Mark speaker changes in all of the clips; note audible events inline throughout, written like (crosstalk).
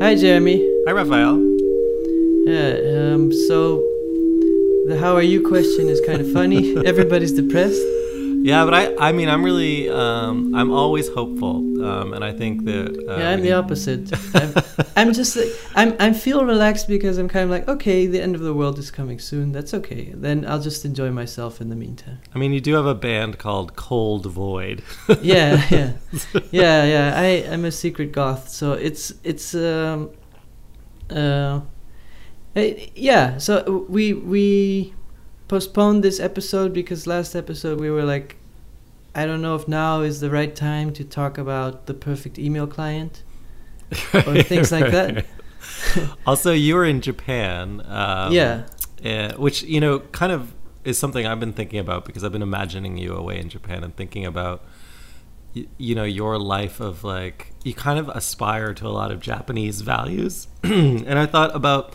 Speaker 1: Hi, Jeremy.
Speaker 2: Hi, Raphael.
Speaker 1: Yeah. Um. So, the "How are you?" question is kind of funny. (laughs) Everybody's depressed.
Speaker 2: Yeah, but I, I mean, I'm really, um, I'm always hopeful, um, and I think that. Uh,
Speaker 1: yeah, I'm the opposite. (laughs) I'm, I'm, just, I'm, I feel relaxed because I'm kind of like, okay, the end of the world is coming soon. That's okay. Then I'll just enjoy myself in the meantime.
Speaker 2: I mean, you do have a band called Cold Void. (laughs)
Speaker 1: yeah, yeah, (laughs) yeah, yeah. I, I'm a secret goth, so it's it's um, uh, yeah. So we we postponed this episode because last episode we were like, I don't know if now is the right time to talk about the perfect email client or (laughs) things like that. (laughs)
Speaker 2: also, you were in Japan. Um,
Speaker 1: yeah.
Speaker 2: Uh, which, you know, kind of is something I've been thinking about because I've been imagining you away in Japan and thinking about, you, you know, your life of like, you kind of aspire to a lot of Japanese values. (clears throat) and I thought about,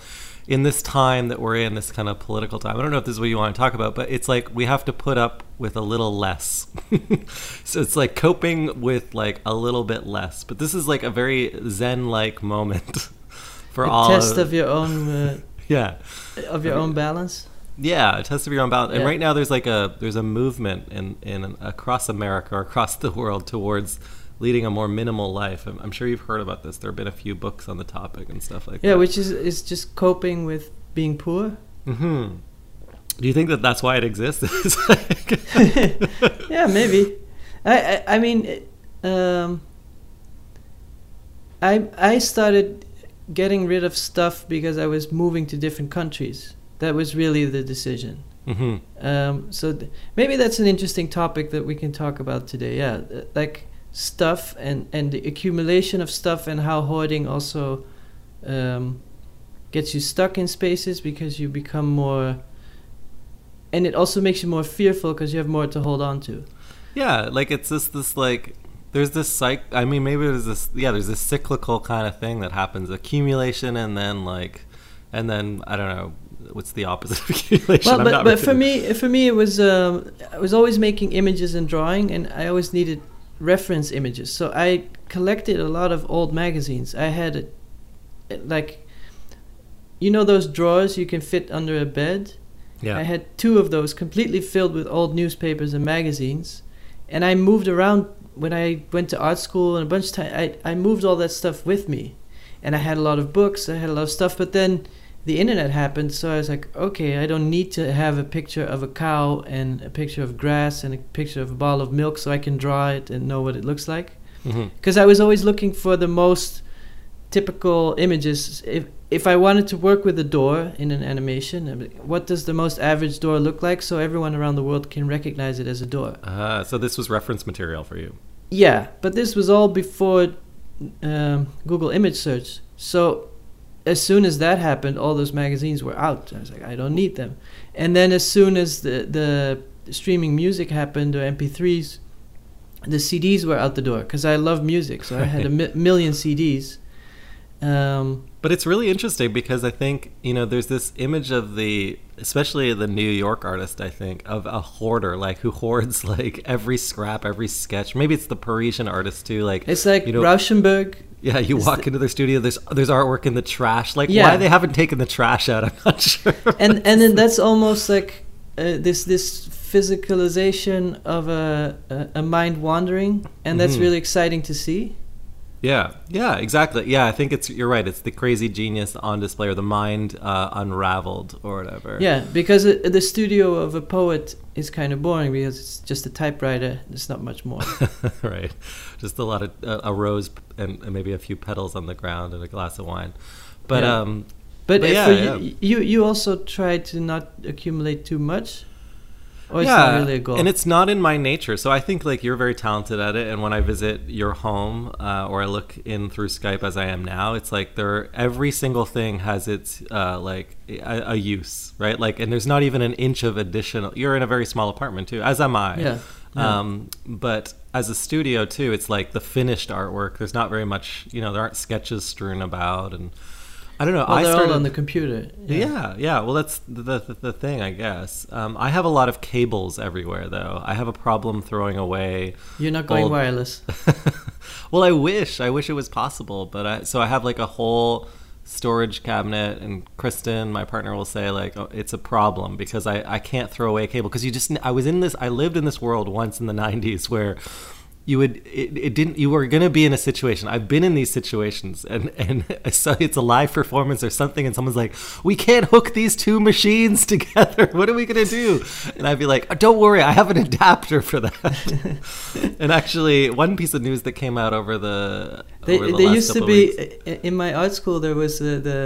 Speaker 2: in this time that we're in, this kind of political time, I don't know if this is what you want to talk about, but it's like we have to put up with a little less. (laughs) so it's like coping with like a little bit less. But this is like a very zen-like moment (laughs) for
Speaker 1: a
Speaker 2: all
Speaker 1: test of, of your own. Uh,
Speaker 2: yeah.
Speaker 1: Of your own balance.
Speaker 2: Yeah, a test of your own balance. Yeah. And right now, there's like a there's a movement in in across America or across the world towards leading a more minimal life. I'm, I'm, sure you've heard about this. There have been a few books on the topic and stuff like
Speaker 1: yeah,
Speaker 2: that.
Speaker 1: Yeah, which is is just coping with being poor.
Speaker 2: Hmm. Do you think that that's why it exists? (laughs) (laughs)
Speaker 1: yeah, maybe. I I, I mean, um, I I started getting rid of stuff because I was moving to different countries. That was really the decision.
Speaker 2: Mm-hmm.
Speaker 1: Um, so th- maybe that's an interesting topic that we can talk about today. Yeah, like stuff and and the accumulation of stuff and how hoarding also um, gets you stuck in spaces because you become more and it also makes you more fearful because you have more to hold on to.
Speaker 2: Yeah like it's this this like there's this psych i mean maybe there's this yeah there's this cyclical kind of thing that happens accumulation and then like and then i don't know what's the opposite of (laughs) accumulation?
Speaker 1: Well, but, but for me for me it was um, i was always making images and drawing and i always needed reference images. So I collected a lot of old magazines. I had a, like you know those drawers you can fit under a bed?
Speaker 2: Yeah.
Speaker 1: I had two of those completely filled with old newspapers and magazines. And I moved around when I went to art school and a bunch of time I, I moved all that stuff with me. And I had a lot of books, I had a lot of stuff, but then the internet happened, so I was like, okay, I don't need to have a picture of a cow and a picture of grass and a picture of a bottle of milk so I can draw it and know what it looks like. Because
Speaker 2: mm-hmm.
Speaker 1: I was always looking for the most typical images. If if I wanted to work with a door in an animation, what does the most average door look like so everyone around the world can recognize it as a door?
Speaker 2: Uh, so this was reference material for you.
Speaker 1: Yeah, but this was all before um, Google image search. So as soon as that happened, all those magazines were out. I was like, I don't need them. And then as soon as the the streaming music happened, or MP3s, the CDs were out the door because I love music. So I had a mi- million CDs. Um,
Speaker 2: but it's really interesting because I think you know there's this image of the, especially the New York artist. I think of a hoarder, like who hoards (laughs) like every scrap, every sketch. Maybe it's the Parisian artist too. Like
Speaker 1: it's like
Speaker 2: you know,
Speaker 1: Rauschenberg.
Speaker 2: Yeah, you walk into their studio. There's there's artwork in the trash. Like yeah. why they haven't taken the trash out, I'm not (laughs) sure.
Speaker 1: And and then that's almost like uh, this this physicalization of a a, a mind wandering, and that's mm-hmm. really exciting to see.
Speaker 2: Yeah, yeah, exactly. Yeah, I think it's you're right. It's the crazy genius on display, or the mind uh, unraveled, or whatever.
Speaker 1: Yeah, because it, the studio of a poet is kind of boring because it's just a typewriter. There's not much more. (laughs)
Speaker 2: right, just a lot of uh, a rose and, and, maybe a few petals on the ground and a glass of wine. But
Speaker 1: yeah.
Speaker 2: um,
Speaker 1: but,
Speaker 2: but
Speaker 1: yeah,
Speaker 2: yeah.
Speaker 1: You, you you also try to not accumulate too much. Or
Speaker 2: yeah,
Speaker 1: really
Speaker 2: and it's not in my nature. So I think like you're very talented at it. And when I visit your home uh, or I look in through Skype as I am now, it's like there every single thing has its uh, like a, a, use, right? Like, and there's not even an inch of additional. You're in a very small apartment too, as am I.
Speaker 1: Yeah. yeah.
Speaker 2: Um, but as a studio too, it's like the finished artwork. There's not very much, you know, there aren't sketches strewn about and I don't know.
Speaker 1: Well,
Speaker 2: I
Speaker 1: they're
Speaker 2: started
Speaker 1: all on the computer.
Speaker 2: Yeah, yeah. yeah. Well, that's the, the, the thing, I guess. Um, I have a lot of cables everywhere, though. I have a problem throwing away.
Speaker 1: You're not going
Speaker 2: old,
Speaker 1: wireless. (laughs)
Speaker 2: Well, I wish. I wish it was possible, but I so I have like a whole storage cabinet and Kristen, my partner will say like oh, it's a problem because I I can't throw away a cable because you just I was in this I lived in this world once in the 90s where you would it, it didn't you were going to be in a situation i've been in these situations and and (laughs) so it's a live performance or something and someone's like we can't hook these two machines (laughs) together what are we going to do and i'd be like oh, don't worry i have an adapter for that (laughs) and actually one piece of news that came out over the
Speaker 1: They,
Speaker 2: over the
Speaker 1: there
Speaker 2: last
Speaker 1: used to be
Speaker 2: weeks-
Speaker 1: in my art school. There was uh, the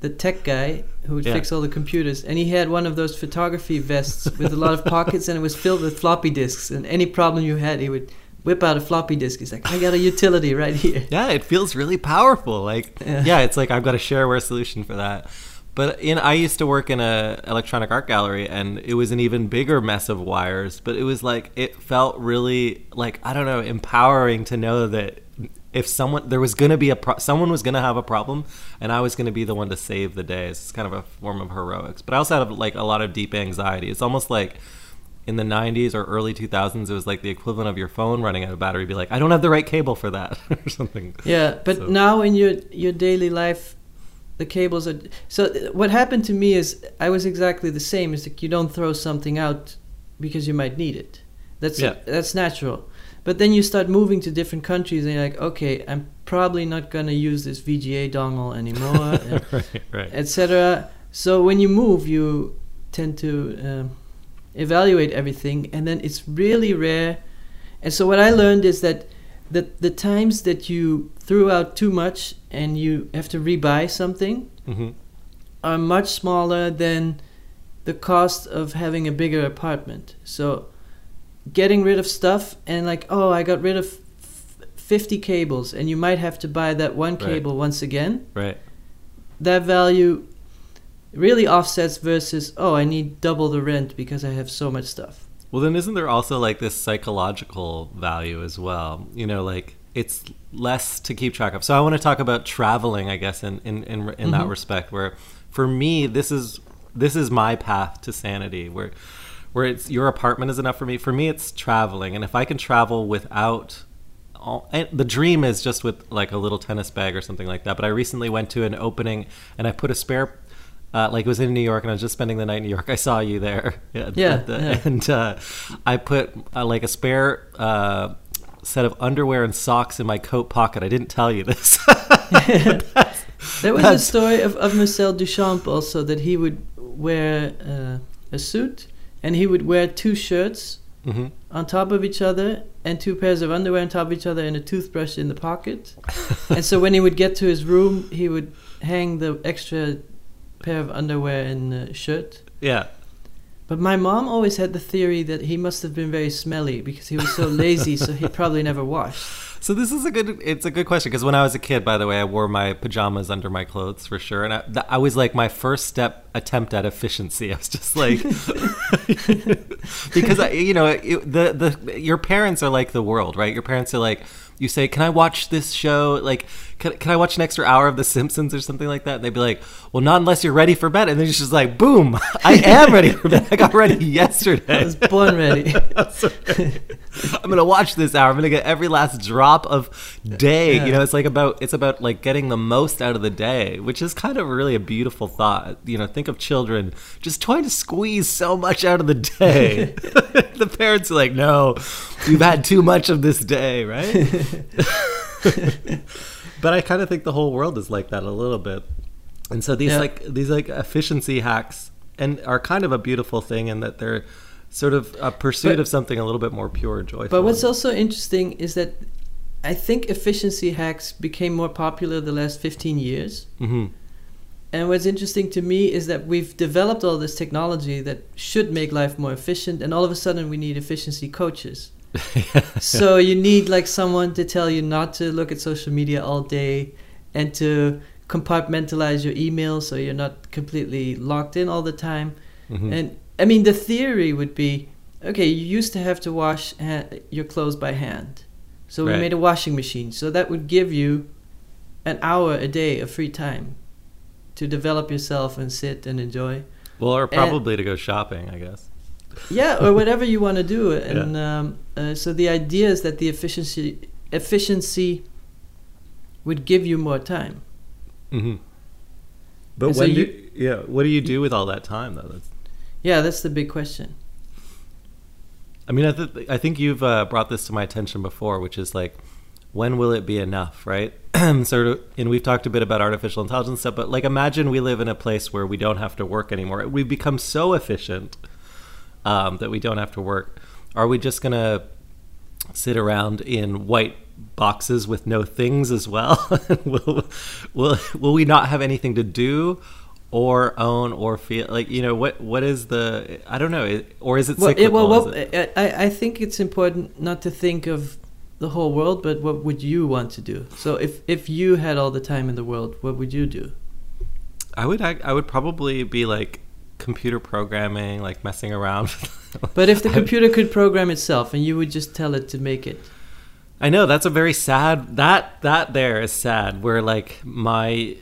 Speaker 1: the tech guy who would
Speaker 2: Yeah.
Speaker 1: fix all the computers, and he had one of those photography vests with a lot of pockets, and it was filled with floppy disks. And any problem you had, he would whip out a floppy disk. He's like, "I got a utility right here." (laughs)
Speaker 2: Yeah, it feels really powerful. Like,
Speaker 1: Yeah.
Speaker 2: yeah, it's like I've got a shareware solution for that. But in I used to work in a electronic art gallery, and it was an even bigger mess of wires. But it was like it felt really like I don't know, empowering to know that if someone there was going to be a pro- someone was going to have a problem, and I was going to be the one to save the day. It's kind of a form of heroics. But I also had like a lot of deep anxiety. It's almost like in the 90s or early 2000s it was like the equivalent of your phone running out of battery be like i don't have the right cable for that (laughs) or something
Speaker 1: Yeah, but
Speaker 2: So-
Speaker 1: now in your your daily life, the cables are. So what happened to me is I was exactly the same. Is like you don't throw something out because you might need it. That's
Speaker 2: Yeah.
Speaker 1: that's natural. But then you start moving to different countries, and you're like, okay, I'm probably not gonna use this VGA dongle anymore, (laughs)
Speaker 2: right right
Speaker 1: etc. So when you move, you tend to um, evaluate everything, and then it's really rare. And so what I learned is that the the times that you threw out too much and you have to rebuy something
Speaker 2: hmm
Speaker 1: are much smaller than the cost of having a bigger apartment. So getting rid of stuff and like, oh, I got rid of f- 50 cables and you might have to buy that one
Speaker 2: Right.
Speaker 1: cable once again
Speaker 2: right
Speaker 1: that value really offsets versus oh i need double the rent because i have so much stuff.
Speaker 2: Well then isn't there also like this psychological value as well? You know like it's less to keep track of. So i want to talk about traveling i guess in in in, in that
Speaker 1: Mhm.
Speaker 2: respect where for me this is this is my path to sanity where where it's your apartment is enough for me. For me it's traveling. And if i can travel without all, and the dream is just with like a little tennis bag or something like that. But I recently went to an opening and I put a spare, uh, like it was in New York and I was just spending the night in New York. I saw you there, (laughs) yeah,
Speaker 1: Yeah,
Speaker 2: the-
Speaker 1: yeah.
Speaker 2: and uh, I put uh, like a spare uh, set of underwear and socks in my coat pocket. I didn't tell you this. (laughs) (laughs)
Speaker 1: There was a story of, of marcel duchamp also that he would wear uh, a suit and he would wear two shirts
Speaker 2: Mhm.
Speaker 1: on top of each other and two pairs of underwear on top of each other and a toothbrush in the pocket and so when he would get to his room he would hang the extra pair of underwear and uh, shirt
Speaker 2: yeah.
Speaker 1: But my mom always had the theory that he must have been very smelly because he was so lazy, so he probably never washed. (laughs)
Speaker 2: So this is a good. It's a good question because when I was a kid, by the way, I wore my pajamas under my clothes for sure, and I, th- I was like my first step attempt at efficiency. I was just like, (laughs) (laughs) because I, you know, it, the the your parents are like the world, right? Your parents are like, you say, "Can I watch this show?" Like, can, can I watch an extra hour of The Simpsons or something like that? And they'd be like, "Well, not unless you're ready for bed." And then it's just like, boom, (laughs) I am ready for bed. I got ready (laughs) yesterday.
Speaker 1: I was born ready. (laughs)
Speaker 2: I'm gonna watch this hour. I'm gonna get every last drop of day.
Speaker 1: Yeah.
Speaker 2: You know, it's like about it's about like getting the most out of the day, which is kind of really a beautiful thought. You know, think of children just trying to squeeze so much out of the day. (laughs) the parents are like, "No, you've had too much of this day," right? (laughs) but I kind of think the whole world is like that a little bit. And so these
Speaker 1: Yeah.
Speaker 2: like these like efficiency hacks and are kind of a beautiful thing in that they're sort of a pursuit
Speaker 1: But-
Speaker 2: of something a little bit more pure and joyful.
Speaker 1: But what's also interesting is that I think efficiency hacks became more popular the last 15 years.
Speaker 2: hmm
Speaker 1: And what's interesting to me is that we've developed all this technology that should make life more efficient, and all of a sudden we need efficiency coaches. (laughs) so you need like someone to tell you not to look at social media all day and to compartmentalize your email so you're not completely locked in all the time.
Speaker 2: Mhm.
Speaker 1: And I mean, the theory would be okay, you used to have to wash ha- your clothes by hand. So we
Speaker 2: Right.
Speaker 1: made a washing machine. So that would give you an hour a day of free time to develop yourself and sit and enjoy.
Speaker 2: well, or probably to go shopping, I guess.
Speaker 1: Yeah, or whatever you want to do. (laughs) And um, uh, so the idea is that the efficiency efficiency would give you more time.
Speaker 2: Mm-hmm. But
Speaker 1: And so
Speaker 2: when
Speaker 1: you-
Speaker 2: do yeah, what do you do with all that time though? That's,
Speaker 1: Yeah, that's the big question.
Speaker 2: I mean, I, th- I think you've uh, brought this to my attention before, which is like, when will it be enough, right? (clears throat) sort of, and we've talked a bit about artificial intelligence stuff, but like, imagine we live in a place where we don't have to work anymore. We've become so efficient um, that we don't have to work. Are we just gonna sit around in white boxes with no things as well? (laughs) will, will will we not have anything to do? Or own or feel like you know what? What is the? I don't know. Or is it
Speaker 1: Well, it, well, well
Speaker 2: it-
Speaker 1: I I think it's important not to think of the whole world, but what would you want to do? So if if you had all the time in the world, what would you do?
Speaker 2: I would I, I would probably be like computer programming, like messing around. (laughs)
Speaker 1: But if the computer could program itself and you would just tell it to make it,
Speaker 2: I know that's a very sad that that there is sad where like my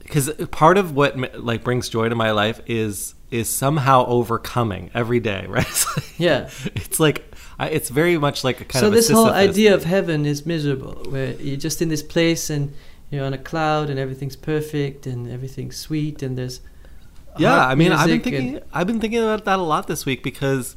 Speaker 2: because part of what like brings joy to my life is is somehow overcoming every day, (laughs) right? It's like-
Speaker 1: Yeah.
Speaker 2: it's like I, it's very much like a kind
Speaker 1: so
Speaker 2: of a
Speaker 1: this whole idea
Speaker 2: thing.
Speaker 1: of heaven is miserable, where you're just in this place and you're on a cloud and everything's perfect and everything's sweet and there's
Speaker 2: yeah i mean i've been thinking i've been thinking about that a lot this week because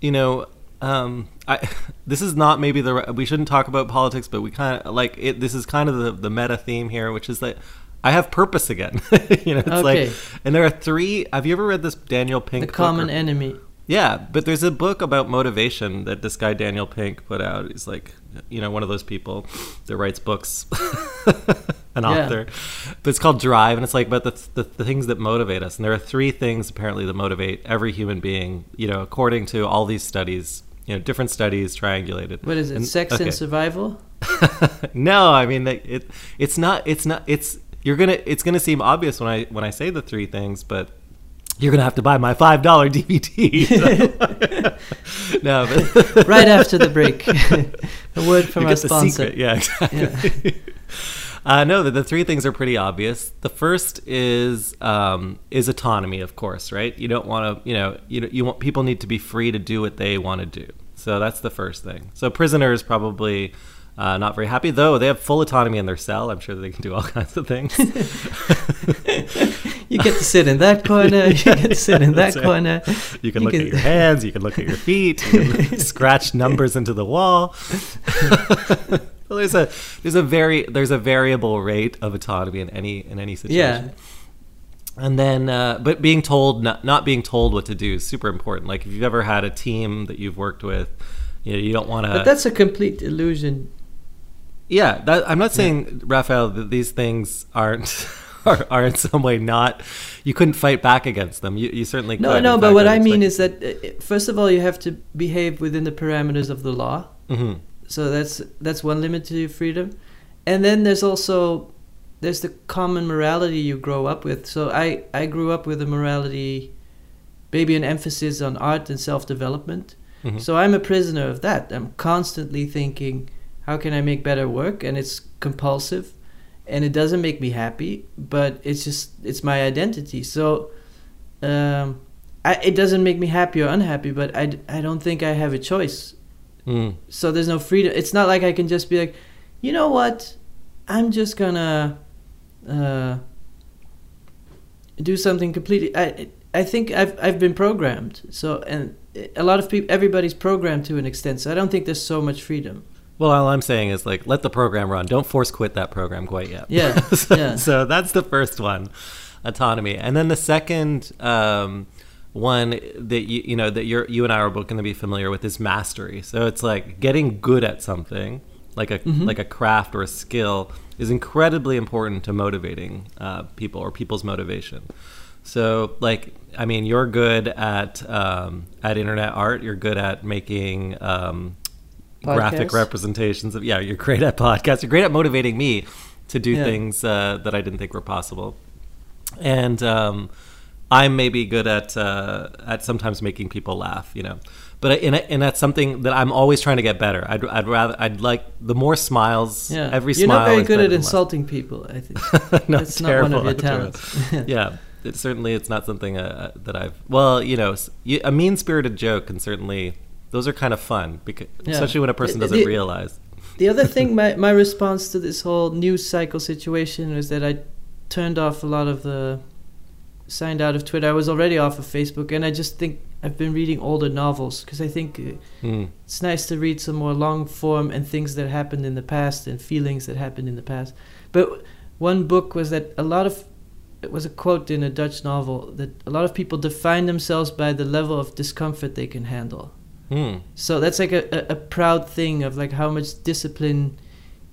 Speaker 2: you know um i (laughs) this is not maybe the we shouldn't talk about politics but we kind of like it this is kind of the the meta theme here which is that i have purpose again (laughs) you know it's
Speaker 1: Okay.
Speaker 2: like and there are three have you ever read this daniel pink
Speaker 1: the common
Speaker 2: or-
Speaker 1: enemy.
Speaker 2: Yeah, but there's a book about motivation that this guy Daniel Pink put out. He's like, you know, one of those people that writes books, (laughs) an
Speaker 1: Yeah.
Speaker 2: author. But it's called Drive, and it's like about the, the the things that motivate us. And there are three things apparently that motivate every human being. You know, according to all these studies, you know, different studies triangulated.
Speaker 1: What is it?
Speaker 2: And-
Speaker 1: Sex
Speaker 2: okay.
Speaker 1: and survival? (laughs)
Speaker 2: no, I mean it. It's not. It's not. It's you're gonna. It's gonna seem obvious when I when I say the three things, but you're gonna have to buy my five dollar (laughs) DVD. So- (laughs) no, but
Speaker 1: right after the break. (laughs) a word from
Speaker 2: you
Speaker 1: our sponsor.
Speaker 2: Yeah, exactly. Uh, no, the, the three things are pretty obvious. The first is um, is autonomy, of course, right? You don't want to, you know, you you want people need to be free to do what they want to do. So that's the first thing. So prisoners probably uh, not very happy, though they have full autonomy in their cell. I'm sure they can do all (laughs) kinds of things. (laughs)
Speaker 1: You get to sit in that corner. (laughs) You get to sit in that corner.
Speaker 2: You can
Speaker 1: You
Speaker 2: look
Speaker 1: can-
Speaker 2: at your hands. You can look at your feet. You can scratch numbers into the wall. well, there's a there's a very there's a variable rate of autonomy in any in any situation.
Speaker 1: Yeah.
Speaker 2: And then, uh, but being told not not being told what to do is super important. Like if you've ever had a team that you've worked with, you know, you don't want to.
Speaker 1: But that's a complete illusion.
Speaker 2: Yeah, that, I'm not saying, Raphael, that these things aren't (laughs) are, are in some way not. You couldn't fight back against them. You, you certainly
Speaker 1: No,
Speaker 2: could.
Speaker 1: no,
Speaker 2: In
Speaker 1: but what
Speaker 2: I'd
Speaker 1: mean is that uh, first of all, you have to behave within the parameters of the law.
Speaker 2: Mhm.
Speaker 1: So that's that's one limit to your freedom, and then there's also there's the common morality you grow up with. So I I grew up with a morality, maybe an emphasis on art and self development.
Speaker 2: Mhm.
Speaker 1: So I'm a prisoner of that. I'm constantly thinking, how can I make better work? And it's compulsive, and it doesn't make me happy. But it's just it's my identity. So. Um, I, it doesn't make me happy or unhappy, but I, I don't think I have a choice
Speaker 2: Mm.
Speaker 1: so there's no freedom. It's not like I can just be like, you know what, I'm just gonna uh, do something completely. I I think I've I've been programmed. So and a lot of people, everybody's programmed to an extent. So I don't think there's so much freedom.
Speaker 2: Well, all I'm saying is like let the program run. Don't force quit that program quite yet.
Speaker 1: Yeah, (laughs)
Speaker 2: so,
Speaker 1: yeah.
Speaker 2: so that's the first one, autonomy, and then the second um, one that you you know that you're you and I are both going to be familiar with is mastery. So it's like getting good at something, like a
Speaker 1: Mm-hmm.
Speaker 2: like a craft or a skill, is incredibly important to motivating uh, people or people's motivation. So, like, I mean, you're good at um, at internet art. You're good at making um, graphic representations of. Yeah, you're great at podcasts. You're great at motivating me to do
Speaker 1: Yeah.
Speaker 2: things uh, that I didn't think were possible. And um, I'm maybe good at uh, at sometimes making people laugh. You know, but I, and, I- and that's something that I'm always trying to get better. I'd, I'd rather I'd like the more smiles.
Speaker 1: Yeah,
Speaker 2: every smile.
Speaker 1: you're
Speaker 2: smile.
Speaker 1: not very good at insulting people. I think (laughs)
Speaker 2: no,
Speaker 1: that's not one of your talents. (laughs)
Speaker 2: yeah, it certainly it's not something uh, that I've. Well, you know, a mean spirited joke can certainly. Those are kind of fun because,
Speaker 1: Yeah.
Speaker 2: especially when a person doesn't
Speaker 1: the-
Speaker 2: realize.
Speaker 1: the other (laughs) thing, my my response to this whole news cycle situation was that I turned off a lot of the signed out of Twitter. I was already off of Facebook, and I just think I've been reading older novels because I think
Speaker 2: Mm.
Speaker 1: it's nice to read some more long form and things that happened in the past and feelings that happened in the past. But one book was that a lot of it was a quote in a Dutch novel that a lot of people define themselves by the level of discomfort they can handle.
Speaker 2: Mm.
Speaker 1: So that's like a, a, a proud thing of like how much discipline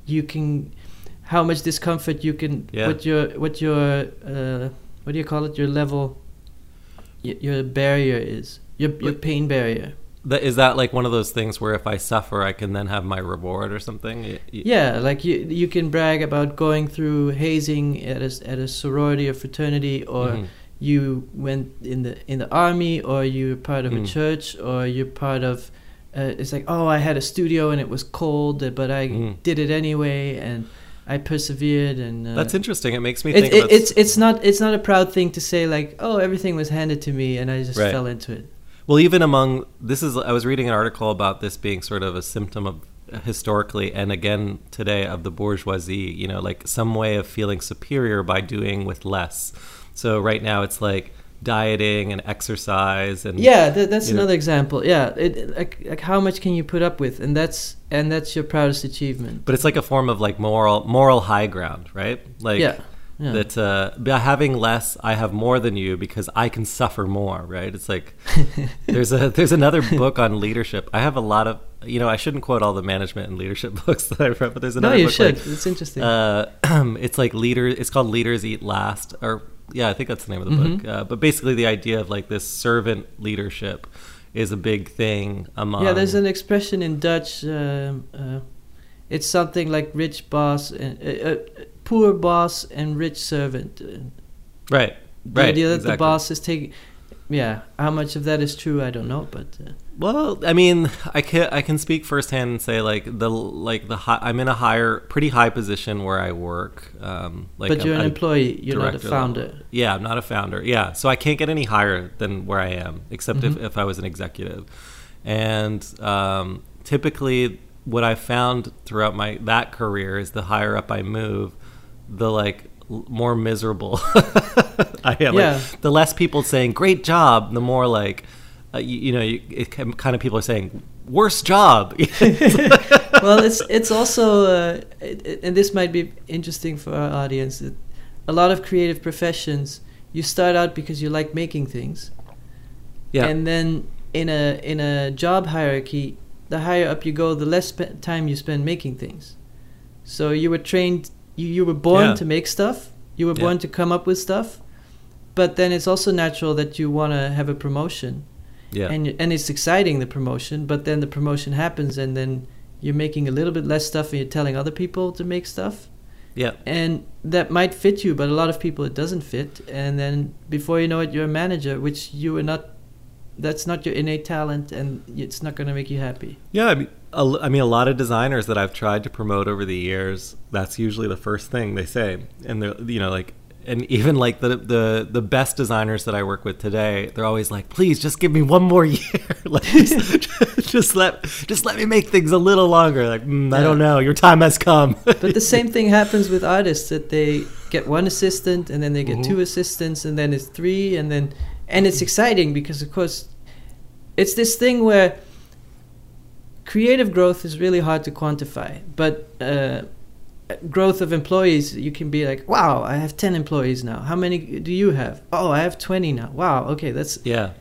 Speaker 1: you can, how much discomfort you can,
Speaker 2: Yeah.
Speaker 1: what your what your uh, what do you call it? Your level, y- your barrier is your your
Speaker 2: Like-
Speaker 1: pain barrier.
Speaker 2: That, is that like one of those things where if I suffer, I can then have my reward or something?
Speaker 1: Yeah, like you you can brag about going through hazing at a, at a sorority or fraternity, or
Speaker 2: Mhm.
Speaker 1: You went in the in the army, or you're part of a
Speaker 2: Mm.
Speaker 1: church, or you're part of. Uh, it's like, oh, I had a studio and it was cold, uh, but I
Speaker 2: Mm.
Speaker 1: did it anyway, and I persevered. And uh,
Speaker 2: That's interesting. It makes me
Speaker 1: it,
Speaker 2: think
Speaker 1: it, it's it's not it's not a proud thing to say like, oh, everything was handed to me and I just
Speaker 2: Right.
Speaker 1: fell into it.
Speaker 2: Well, even among this is I was reading an article about this being sort of a symptom of historically and again today of the bourgeoisie, you know, like some way of feeling superior by doing with less. So right now it's like dieting and exercise and
Speaker 1: Yeah, that, that's
Speaker 2: you know-
Speaker 1: another example. Yeah, it, like like how much can you put up with, and that's and that's your proudest achievement.
Speaker 2: but it's like a form of like moral moral high ground, right? Like
Speaker 1: yeah, yeah.
Speaker 2: that uh, by having less, I have more than you because I can suffer more, right? It's like (laughs) there's a there's another book on leadership. I have a lot of you know I shouldn't quote all the management and leadership (laughs) books that I've read, but there's
Speaker 1: no,
Speaker 2: another
Speaker 1: you
Speaker 2: book
Speaker 1: should.
Speaker 2: like
Speaker 1: it's interesting.
Speaker 2: uh, (clears throat) it's like leader. It's called Leaders Eat Last, or yeah, I think that's the name of the
Speaker 1: Mhm.
Speaker 2: book. Uh, but basically, the idea of like this servant leadership is a big thing among.
Speaker 1: yeah, there's an expression in Dutch. Um, uh, it's something like rich boss, and, uh, uh, poor boss, and rich servant. Uh,
Speaker 2: right,
Speaker 1: the
Speaker 2: right.
Speaker 1: idea that
Speaker 2: exactly.
Speaker 1: the boss is taking. Yeah, how much of that is true, I don't know, but uh,
Speaker 2: Well, I mean, I can I can speak firsthand and say like the like the high, I'm in a higher, pretty high position where I work. Um, like
Speaker 1: but
Speaker 2: I'm-
Speaker 1: you're an employee, you're not a founder.
Speaker 2: level. Yeah, I'm not a founder. Yeah, so I can't get any higher than where I am, except
Speaker 1: Mhm.
Speaker 2: if, if I was an executive. And um, typically, what I found throughout my that career is the higher up I move, the like more miserable (laughs) I am.
Speaker 1: Yeah.
Speaker 2: Like, the less people saying "great job," the more like uh, you, you know, you, it kind of people are saying "worst job." (laughs)
Speaker 1: well, it's it's also, uh, it, and this might be interesting for our audience. That a lot of creative professions, you start out because you like making things,
Speaker 2: yeah,
Speaker 1: and then in a in a job hierarchy, the higher up you go, the less spe- time you spend making things. So you were trained, you you were born
Speaker 2: Yeah.
Speaker 1: to make stuff. You were
Speaker 2: Yeah.
Speaker 1: born to come up with stuff, but then it's also natural that you want to have a promotion
Speaker 2: yeah,
Speaker 1: and and it's exciting the promotion but then the promotion happens and then you're making a little bit less stuff and you're telling other people to make stuff.
Speaker 2: Yeah.
Speaker 1: and that might fit you but a lot of people it doesn't fit. And then before you know it you're a manager which you are not that's not your innate talent and it's not going to make you happy.
Speaker 2: Yeah, I mean, a, I mean, a lot of designers that I've tried to promote over the years, that's usually the first thing they say, and they're, you know, like, and even like the the the best designers that I work with today, they're always like, please just give me one more (laughs) year, like, just, (laughs) just let just let me make things a little longer. Like, mm, I don't know, your time has come.
Speaker 1: but the same thing happens with artists that they get one assistant and then they get
Speaker 2: Mhm.
Speaker 1: two assistants and then it's three and then and it's exciting because of course it's this thing where creative growth is really hard to quantify but uh, growth of employees you can be like wow i have 10 employees now. How many do you have? Oh i have 20 now. Wow okay that's
Speaker 2: yeah,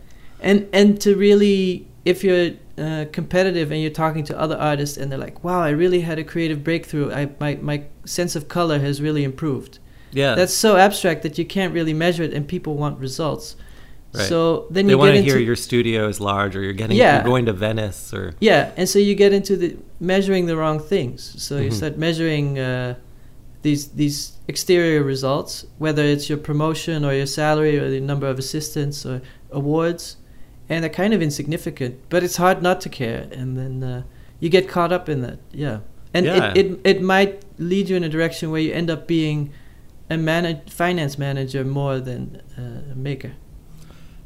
Speaker 1: and and to really if you're uh, competitive and you're talking to other artists and they're like wow i really had a creative breakthrough. I my, my sense of color has really improved.
Speaker 2: Yeah.
Speaker 1: that's so abstract that you can't really measure it and people want results
Speaker 2: Right.
Speaker 1: so then
Speaker 2: they
Speaker 1: you
Speaker 2: want to
Speaker 1: into
Speaker 2: hear your studio is large, or you're getting,
Speaker 1: Yeah.
Speaker 2: you're going to Venice, or
Speaker 1: yeah and so you get into the measuring the wrong things so you
Speaker 2: Mhm.
Speaker 1: start measuring uh, these these exterior results whether it's your promotion or your salary or the number of assistants or awards and they're kind of insignificant but it's hard not to care and then uh, you get caught up in that yeah and
Speaker 2: Yeah.
Speaker 1: It, it it might lead you in a direction where you end up being a manage, finance manager more than uh, a maker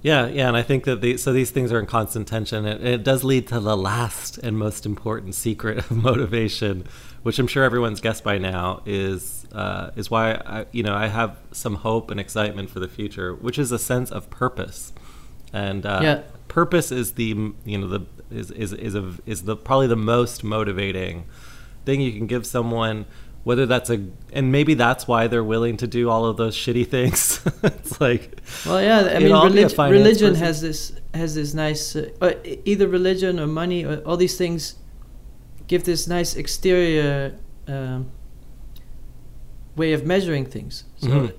Speaker 2: Yeah, yeah, and I think that the, so these things are in constant tension. It, it does lead to the last and most important secret (laughs) of motivation, which I'm sure everyone's guessed by now is uh, is why I, you know I have some hope and excitement for the future, which is a sense of purpose. And uh,
Speaker 1: Yeah.
Speaker 2: purpose is the you know the is is is a, is the probably the most motivating thing you can give someone. Whether that's a and maybe that's why they're willing to do all of those shitty things. (laughs) it's like
Speaker 1: Well, yeah. I mean,
Speaker 2: all be a
Speaker 1: relig- religion
Speaker 2: person.
Speaker 1: has this has this nice uh, uh, either religion or money or all these things give this nice exterior um, way of measuring things. So
Speaker 2: Mhm.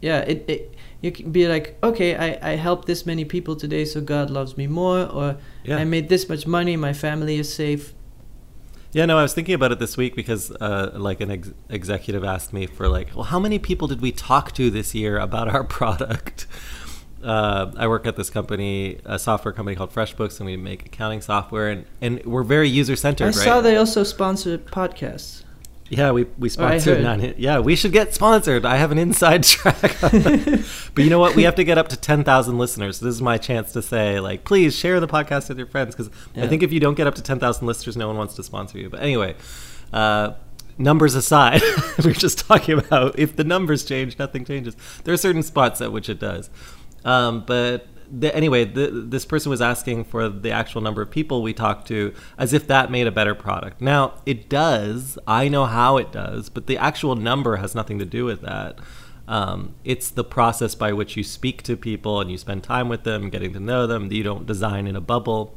Speaker 1: yeah, it, it you can be like, okay, I I helped this many people today, so God loves me more, or
Speaker 2: yeah.
Speaker 1: I made this much money, my family is safe.
Speaker 2: Yeah, no, I was thinking about it this week because, uh, like, an ex- executive asked me for like, well, how many people did we talk to this year about our (laughs) product? Uh, I work at this company, a software company called FreshBooks, and we make accounting software, and, and we're very user centered.
Speaker 1: I
Speaker 2: right?
Speaker 1: saw they also sponsor podcasts.
Speaker 2: Yeah, we we sponsored nine. Yeah, we should get sponsored. I have an inside (laughs) track. (laughs) but you know what? We have to get up to ten thousand listeners. So this is my chance to say, like, please share the podcast with your friends because I think if you don't get up to ten thousand listeners, no one wants to sponsor you. But anyway, uh, numbers aside, (laughs) we're just talking about if the numbers change, nothing changes. There are certain spots at which it does. Um, but the, anyway, the, this person was asking for the actual number of people we talked to as if that made a better product. Now, it does. I know how it does, but the actual number has nothing to do with that. Um, it's the process by which you speak to people and you spend time with them, getting to know them. You don't design in a bubble.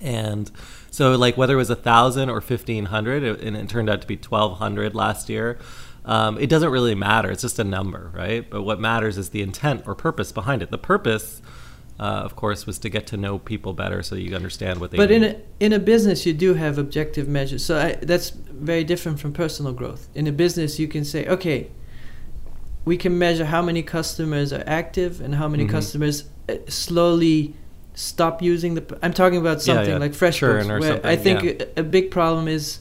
Speaker 2: And so, like, whether it was a thousand or fifteen hundred, and it turned out to be twelve hundred last year, um, it doesn't really matter. It's just a number, right? But what matters is the intent or purpose behind it. The purpose, uh, of course, was to get to know people better, so you understand what they.
Speaker 1: But in a in a business, you do have objective measures. So I, that's very different from personal growth. In a business, you can say, okay, we can measure how many customers are active and how many
Speaker 2: Mhm.
Speaker 1: customers uh, slowly stop using the. p- I'm talking about something
Speaker 2: yeah.
Speaker 1: like FreshBooks,
Speaker 2: Churn or
Speaker 1: where I think
Speaker 2: yeah.
Speaker 1: a, a big problem is,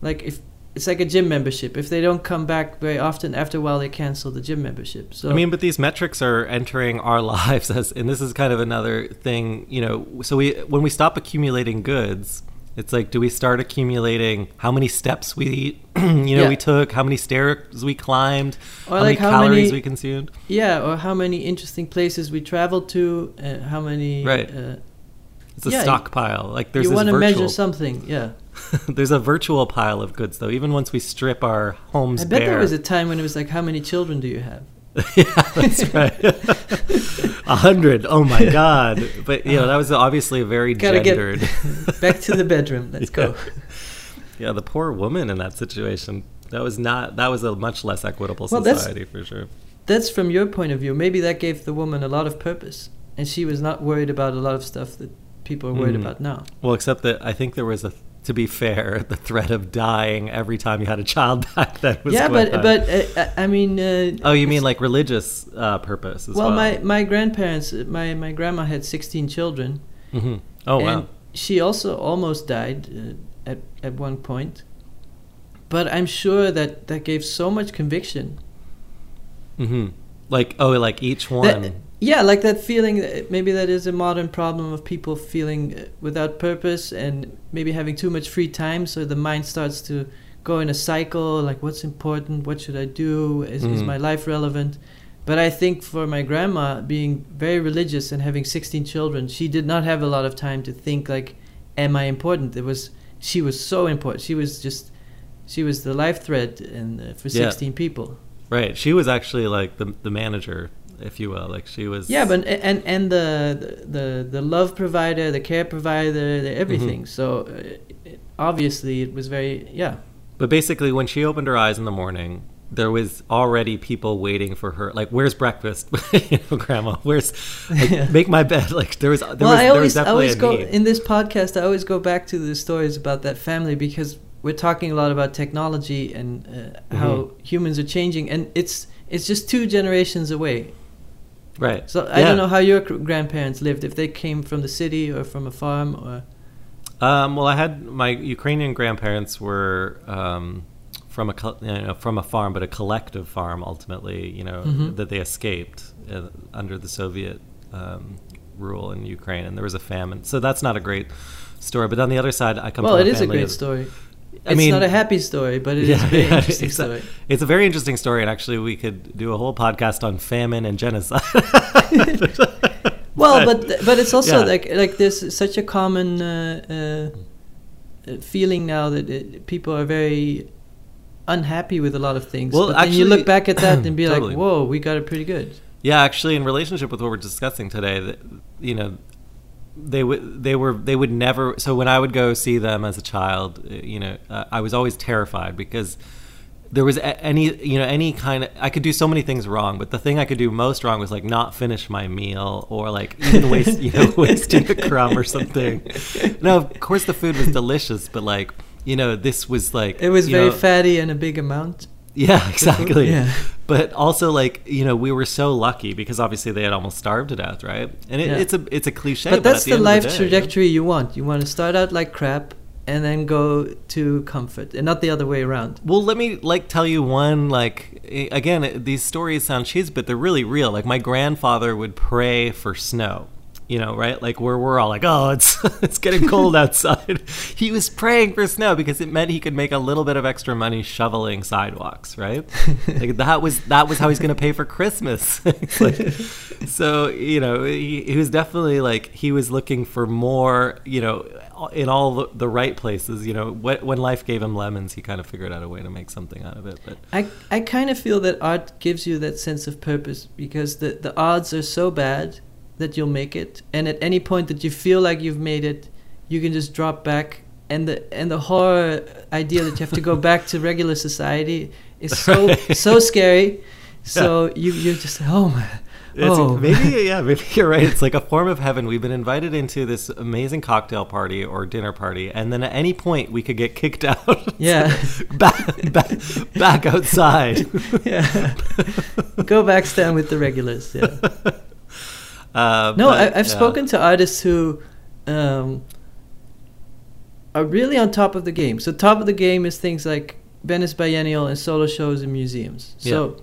Speaker 1: like if it's like a gym membership. If they don't come back very often, after a while they cancel the gym membership. So
Speaker 2: I mean, but these metrics are entering our (laughs) lives as, and this is kind of another thing, you know. So we, when we stop accumulating goods, it's like, do we start accumulating how many steps we, (clears throat) you know,
Speaker 1: Yeah.
Speaker 2: we took, how many stairs we climbed,
Speaker 1: Or
Speaker 2: how
Speaker 1: like
Speaker 2: many
Speaker 1: how
Speaker 2: calories
Speaker 1: many-
Speaker 2: we consumed?
Speaker 1: yeah, or how many interesting places we traveled to, uh, how many.
Speaker 2: Right.
Speaker 1: Uh,
Speaker 2: It's a
Speaker 1: Yeah,
Speaker 2: stockpile. Like there's
Speaker 1: you want to measure something, yeah. (laughs)
Speaker 2: there's a virtual pile of goods though. Even once we strip our homes
Speaker 1: I bet
Speaker 2: bare.
Speaker 1: there was a time when it was like, how many children do you have? (laughs)
Speaker 2: yeah, that's right. (laughs) a hundred. Oh my god! But you know that was obviously a very
Speaker 1: Gotta get-
Speaker 2: gendered.
Speaker 1: Back to the bedroom. Let's go.
Speaker 2: Yeah, the poor woman in that situation. That was not. That was a much less equitable
Speaker 1: Well,
Speaker 2: society for sure.
Speaker 1: That's from your point of view. Maybe that gave the woman a lot of purpose, and she was not worried about a lot of stuff that people are worried
Speaker 2: Mhm.
Speaker 1: about now.
Speaker 2: Well, except that I think there was a. To be fair, (laughs) the threat of dying every time you had a child (laughs) back then was
Speaker 1: yeah, but
Speaker 2: high.
Speaker 1: but uh, I mean. Uh,
Speaker 2: oh, you mean like religious uh, purpose as well?
Speaker 1: well, my my grandparents, my my grandma had sixteen children,
Speaker 2: hmm Oh
Speaker 1: and
Speaker 2: wow.
Speaker 1: she also almost died uh, at at one point. But I'm sure that that gave so much conviction
Speaker 2: hmm Like oh, like each one.
Speaker 1: That- yeah, like that feeling. that- Maybe that is a modern problem of people feeling uh, without purpose and maybe having too much free time. So the mind starts to go in a cycle. Like, what's important? What should I do? Is, is
Speaker 2: Mhm.
Speaker 1: my life relevant? But I think for my grandma, being very religious and having 16 children, she did not have a lot of time to think like, "Am I important?" It was she was so important. She was just she was the life thread and uh, for
Speaker 2: Yeah.
Speaker 1: 16 people.
Speaker 2: Right. She was actually like the the manager, if you will. Like she was.
Speaker 1: Yeah, but and and the the the love provider, the care provider, the everything.
Speaker 2: Mm-hmm.
Speaker 1: So uh, it, obviously, it was very yeah.
Speaker 2: But basically, when she opened her eyes in the morning, there was already people waiting for her. Like, where's breakfast, (laughs) you know, Grandma? Where's like, (laughs) make my bed? Like, there was there
Speaker 1: well,
Speaker 2: was,
Speaker 1: I
Speaker 2: there was
Speaker 1: always I
Speaker 2: definitely
Speaker 1: always go
Speaker 2: need.
Speaker 1: in this podcast. I always go back to the stories about that family because we're talking a lot about technology and uh, how
Speaker 2: Mhm.
Speaker 1: humans are changing, and it's it's just two generations away.
Speaker 2: Right.
Speaker 1: So I
Speaker 2: Yeah.
Speaker 1: don't know how your grandparents lived. If they came from the city or from a farm or
Speaker 2: Um, well, I had my Ukrainian grandparents were um, from a you know, from a farm, but a collective farm ultimately. You know
Speaker 1: Mhm.
Speaker 2: that they escaped uh, under the Soviet um, rule in Ukraine, and there was a famine. So that's not a great story. But on the other side, I come.
Speaker 1: Well,
Speaker 2: from
Speaker 1: it is a great
Speaker 2: of-
Speaker 1: story.
Speaker 2: I
Speaker 1: it's
Speaker 2: mean-
Speaker 1: not a happy story, but it is a very interesting
Speaker 2: it's, a,
Speaker 1: story.
Speaker 2: it's a very interesting story, and actually, we could do a whole podcast on famine and genocide. (laughs)
Speaker 1: Well, but but it's also
Speaker 2: Yeah.
Speaker 1: like like there's such a common uh, uh, feeling now that it, people are very unhappy with a lot of things.
Speaker 2: Well,
Speaker 1: but then you look back at that and (clears throat) be
Speaker 2: Totally.
Speaker 1: like, "Whoa, we got it pretty good."
Speaker 2: Yeah, actually, in relationship with what we're discussing today, that you know, they would they were they would never. So when I would go see them as a child, uh, you know, uh, I was always terrified because there was a- any you know any kind of I could do so many things wrong, but the thing I could do most wrong was like not finish my meal or like (laughs) even waste you know wasting a crumb or something. No, of course the food was delicious, but like you know this was like
Speaker 1: It was very
Speaker 2: know,
Speaker 1: fatty and a big amount.
Speaker 2: Yeah, (laughs) exactly.
Speaker 1: Yeah.
Speaker 2: But also, like you know, we were so lucky because obviously they had almost starved to death, right? And it,
Speaker 1: Yeah.
Speaker 2: it's a it's a cliche,
Speaker 1: but that's
Speaker 2: the,
Speaker 1: the, life
Speaker 2: the day,
Speaker 1: trajectory you want. You want to start out like crap and then go to comfort, and not the other way around.
Speaker 2: Well, let me like tell you one like again, these stories sound cheesy, but they're really real. Like my grandfather would pray for snow. You know, right? Like where we're all like, "Oh, it's (laughs) it's getting cold outside." (laughs) he was praying for snow because it meant he could make a little bit of extra money shoveling sidewalks, right? (laughs) like that was that was how he's going to pay for Christmas. Like- so you know, he, he was definitely like he was looking for more. You know, in all the, the right places. You know, wh- when life gave him lemons, he kind of figured out a way to make something out of it. But
Speaker 1: I, I kind of feel that art gives you that sense of purpose because the, the odds are so bad that you'll make it and at any point that you feel like you've made it you can just drop back and the and the horror idea that you have to go back to regular society is so
Speaker 2: Right. (laughs)
Speaker 1: so scary so you you're just oh my
Speaker 2: It's,
Speaker 1: oh (laughs)
Speaker 2: maybe yeah, maybe you're right. It's like a form of heaven. We've been invited into this amazing cocktail party or dinner party, and then at any point we could get kicked (laughs) out.
Speaker 1: Yeah.
Speaker 2: back, back, back outside.
Speaker 1: yeah go back stand with the regulars yeah
Speaker 2: Uh,
Speaker 1: No,
Speaker 2: but,
Speaker 1: I, I've
Speaker 2: yeah.
Speaker 1: spoken to artists who um, are really on top of the game. So top of the game is things like Venice Biennial and solo shows in museums. So,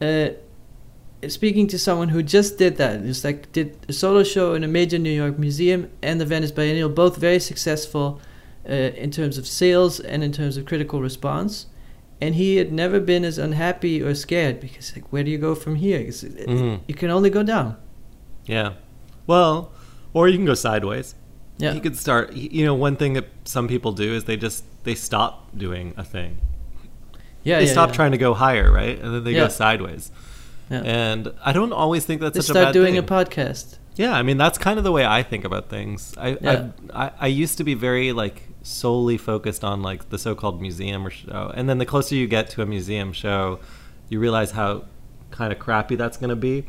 Speaker 1: uh, speaking to someone who just did that, just like did a solo show in a major New York museum and the Venice Biennial, both very successful uh, in terms of sales and in terms of critical response. And he had never been as unhappy or scared because, like, where do you go from here? it-
Speaker 2: Mhm.
Speaker 1: You can only go down.
Speaker 2: Yeah. Well, or you can go sideways.
Speaker 1: Yeah.
Speaker 2: You could start. You know, one thing that some people do is they just they stop doing a thing.
Speaker 1: Yeah,
Speaker 2: they
Speaker 1: yeah,
Speaker 2: stop
Speaker 1: yeah.
Speaker 2: trying to go higher, right? And then they
Speaker 1: Yeah.
Speaker 2: go sideways.
Speaker 1: Yeah.
Speaker 2: And I don't always think that's
Speaker 1: they
Speaker 2: such a
Speaker 1: start
Speaker 2: bad
Speaker 1: doing
Speaker 2: thing.
Speaker 1: a podcast.
Speaker 2: Yeah, I mean that's kind of the way I think about things. I
Speaker 1: Yeah.
Speaker 2: I, I I used to be very like solely focused on like the so-called museum or show, and then the closer you get to a museum show, you realize how kind of crappy that's going to be,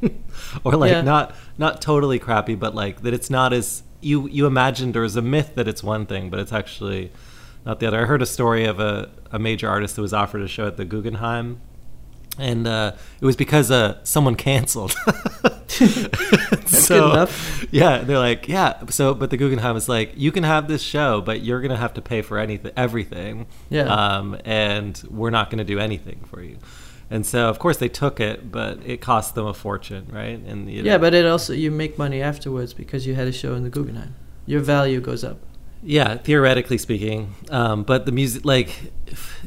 Speaker 2: (laughs) or like
Speaker 1: Yeah.
Speaker 2: not not totally crappy, but like that it's not as you you imagined or as a myth that it's one thing, but it's actually not the other. I heard a story of a a major artist that was offered a show at the Guggenheim and uh, it was because uh, someone canceled. (laughs)
Speaker 1: Enough.
Speaker 2: Yeah, they're like, yeah. So, but the Guggenheim is like, you can have this show, but you're gonna have to pay for anything, everything.
Speaker 1: Yeah.
Speaker 2: Um, and we're not gonna do anything for you. And so, of course, they took it, but it cost them a fortune, right? And you know,
Speaker 1: Yeah, but it also you make money afterwards because you had a show in the Guggenheim. Your value goes up.
Speaker 2: Yeah, theoretically speaking, um, but the music, like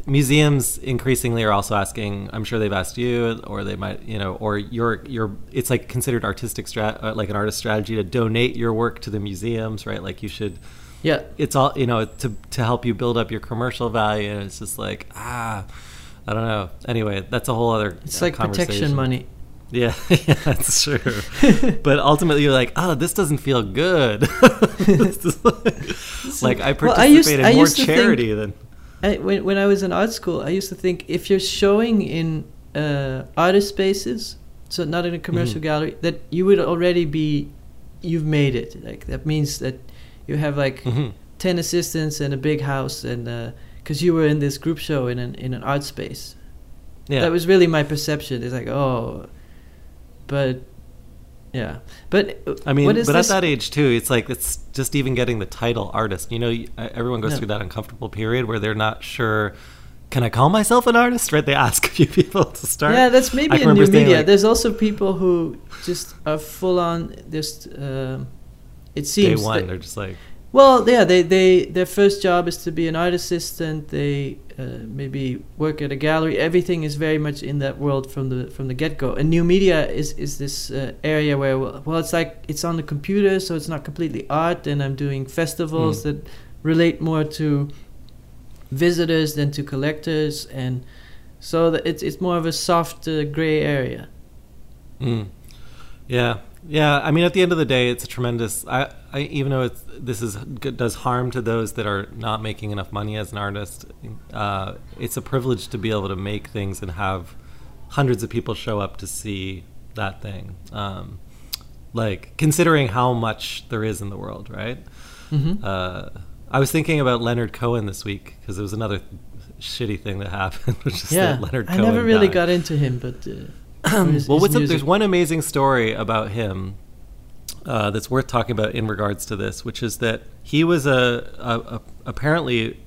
Speaker 2: museums, increasingly are also asking. I'm sure they've asked you, or they might, you know, or your your. It's like considered artistic strat, uh, like an artist strategy to donate your work to the museums, right? Like you should.
Speaker 1: Yeah.
Speaker 2: It's all you know to to help you build up your commercial value. And it's just like ah, I don't know. Anyway, that's a whole other.
Speaker 1: It's
Speaker 2: uh,
Speaker 1: like protection money.
Speaker 2: Yeah, (laughs) yeah, that's true. (laughs) but ultimately, you're like, oh, this doesn't feel good. (laughs) Like, like, I
Speaker 1: Well, I used-
Speaker 2: in
Speaker 1: I
Speaker 2: more
Speaker 1: to think-
Speaker 2: charity than.
Speaker 1: I, when when I was in art school, I used to think if you're showing in uh, artist spaces, so not in a commercial
Speaker 2: Mhm.
Speaker 1: gallery, that you would already be, you've made it. Like that means that you have like
Speaker 2: Mhm.
Speaker 1: ten assistants and a big house, and because you were in this group show in an in an art space.
Speaker 2: Yeah.
Speaker 1: That was really my perception. It's like oh, but yeah, but uh,
Speaker 2: I mean, but
Speaker 1: is
Speaker 2: at that age too, it's like it's just even getting the title artist. You know, uh, everyone goes
Speaker 1: Yeah.
Speaker 2: through that uncomfortable period where they're not sure can I call myself an artist? Right? They ask (laughs) a few people to start.
Speaker 1: Yeah, that's maybe in new media.
Speaker 2: like,
Speaker 1: There's also people who just are full on. Just um it
Speaker 2: day
Speaker 1: seems.
Speaker 2: one,
Speaker 1: that-
Speaker 2: they're just like,
Speaker 1: well, yeah, they, they their first job is to be an art assistant. They uh, maybe work at a gallery. Everything is very much in that world from the from the get go. And new media is is this uh, area where well, it's like it's on the computer, so it's not completely art. And I'm doing festivals
Speaker 2: Mm.
Speaker 1: that relate more to visitors than to collectors, and so it's it's more of a soft uh, gray area.
Speaker 2: Mm. Yeah, yeah. I mean, at the end of the day, it's a tremendous. I, I even though it's this is does harm to those that are not making enough money as an artist. Uh, it's a privilege to be able to make things and have hundreds of people show up to see that thing. Um, like considering how much there is in the world, right?
Speaker 1: Mm-hmm.
Speaker 2: Uh, I was thinking about Leonard Cohen this week because there was another shitty thing that happened, (laughs) which is
Speaker 1: yeah,
Speaker 2: that Leonard
Speaker 1: I
Speaker 2: Cohen.
Speaker 1: never really
Speaker 2: died.
Speaker 1: got into him, but uh, his-
Speaker 2: well,
Speaker 1: his
Speaker 2: what's up? There's one amazing story about him uh, that's worth talking about in regards to this, which is that he was a, a, a apparently